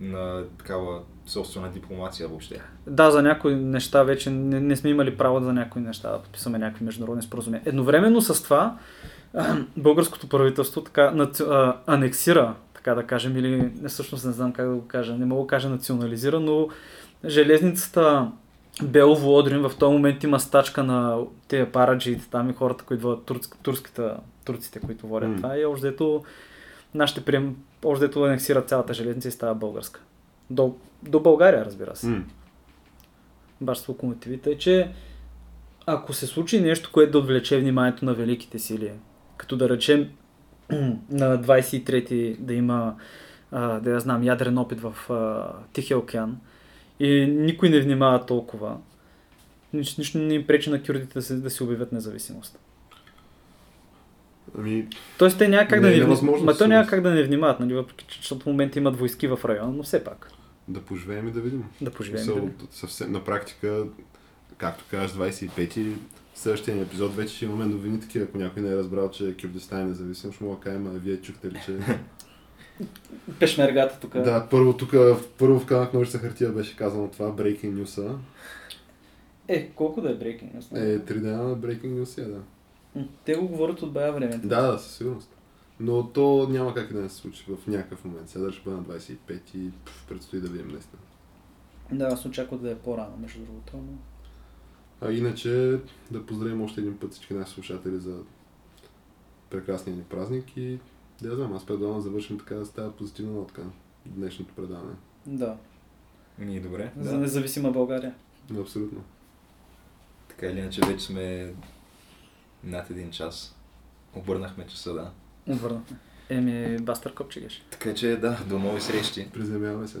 на такава собствена дипломация въобще. Да, за някои неща вече не, не сме имали право за някои неща да подписваме някакви международни споразумения. Едновременно с това българското правителство така а, анексира, така да кажем, или не всъщност не знам как да го кажа, не мога да кажа национализира, но железницата Белово Одрин в този момент има стачка на тези параджиите там и хората, които водят турск, турските, турците, които водят mm. това и още дето нашите прием, още дето анексират цялата железница и става българска. До, до България, разбира се. Mm. Баш с локомотивите е, че ако се случи нещо, което да отвлече вниманието на великите сили, като да речем на 23-ти да има, а, да я знам, ядрен опит в а, Тихия океан и никой не внимава толкова, нищо, нищо не им пречи на кюрдите да се, да се обявят независимост. Ами... Тоест те няма как не да е не Ма да то няма как да не внимават, нали, въпреки че защото в момента имат войски в района, но все пак. Да поживеем и да видим. Да поживеем. Смисъл, да видим. съвсем, на практика, както кажеш, 25-ти, в следващия епизод вече ще имаме новини такива, ако някой не е разбрал, че Кюрдистан е независим, ще мога да кажем, а вие чухте ли, че... Пешмергата тук. да, първо тук, първо в камък ножица хартия беше казано това, Breaking News. Е, колко да е breaking news? Е, три дена на Breaking News е, да. Те го говорят от бая време. Да, да, със сигурност. Но то няма как да не се случи в някакъв момент. Сега ще бъде на 25 и предстои да видим наистина. Да, аз очаквах да е по-рано, между другото. Но... А иначе да поздравим още един път всички наши слушатели за прекрасния ни празник и да знам, аз предлагам да завършим така с тази позитивна нотка днешното предаване. Да. Ние добре. За Да. независима България. Но абсолютно. Така или иначе вече сме над един час. Обърнахме часа, да. Отвърнахме. Еми, Бастър Копчегеш. Така че да, до нови срещи. Приземяваме се.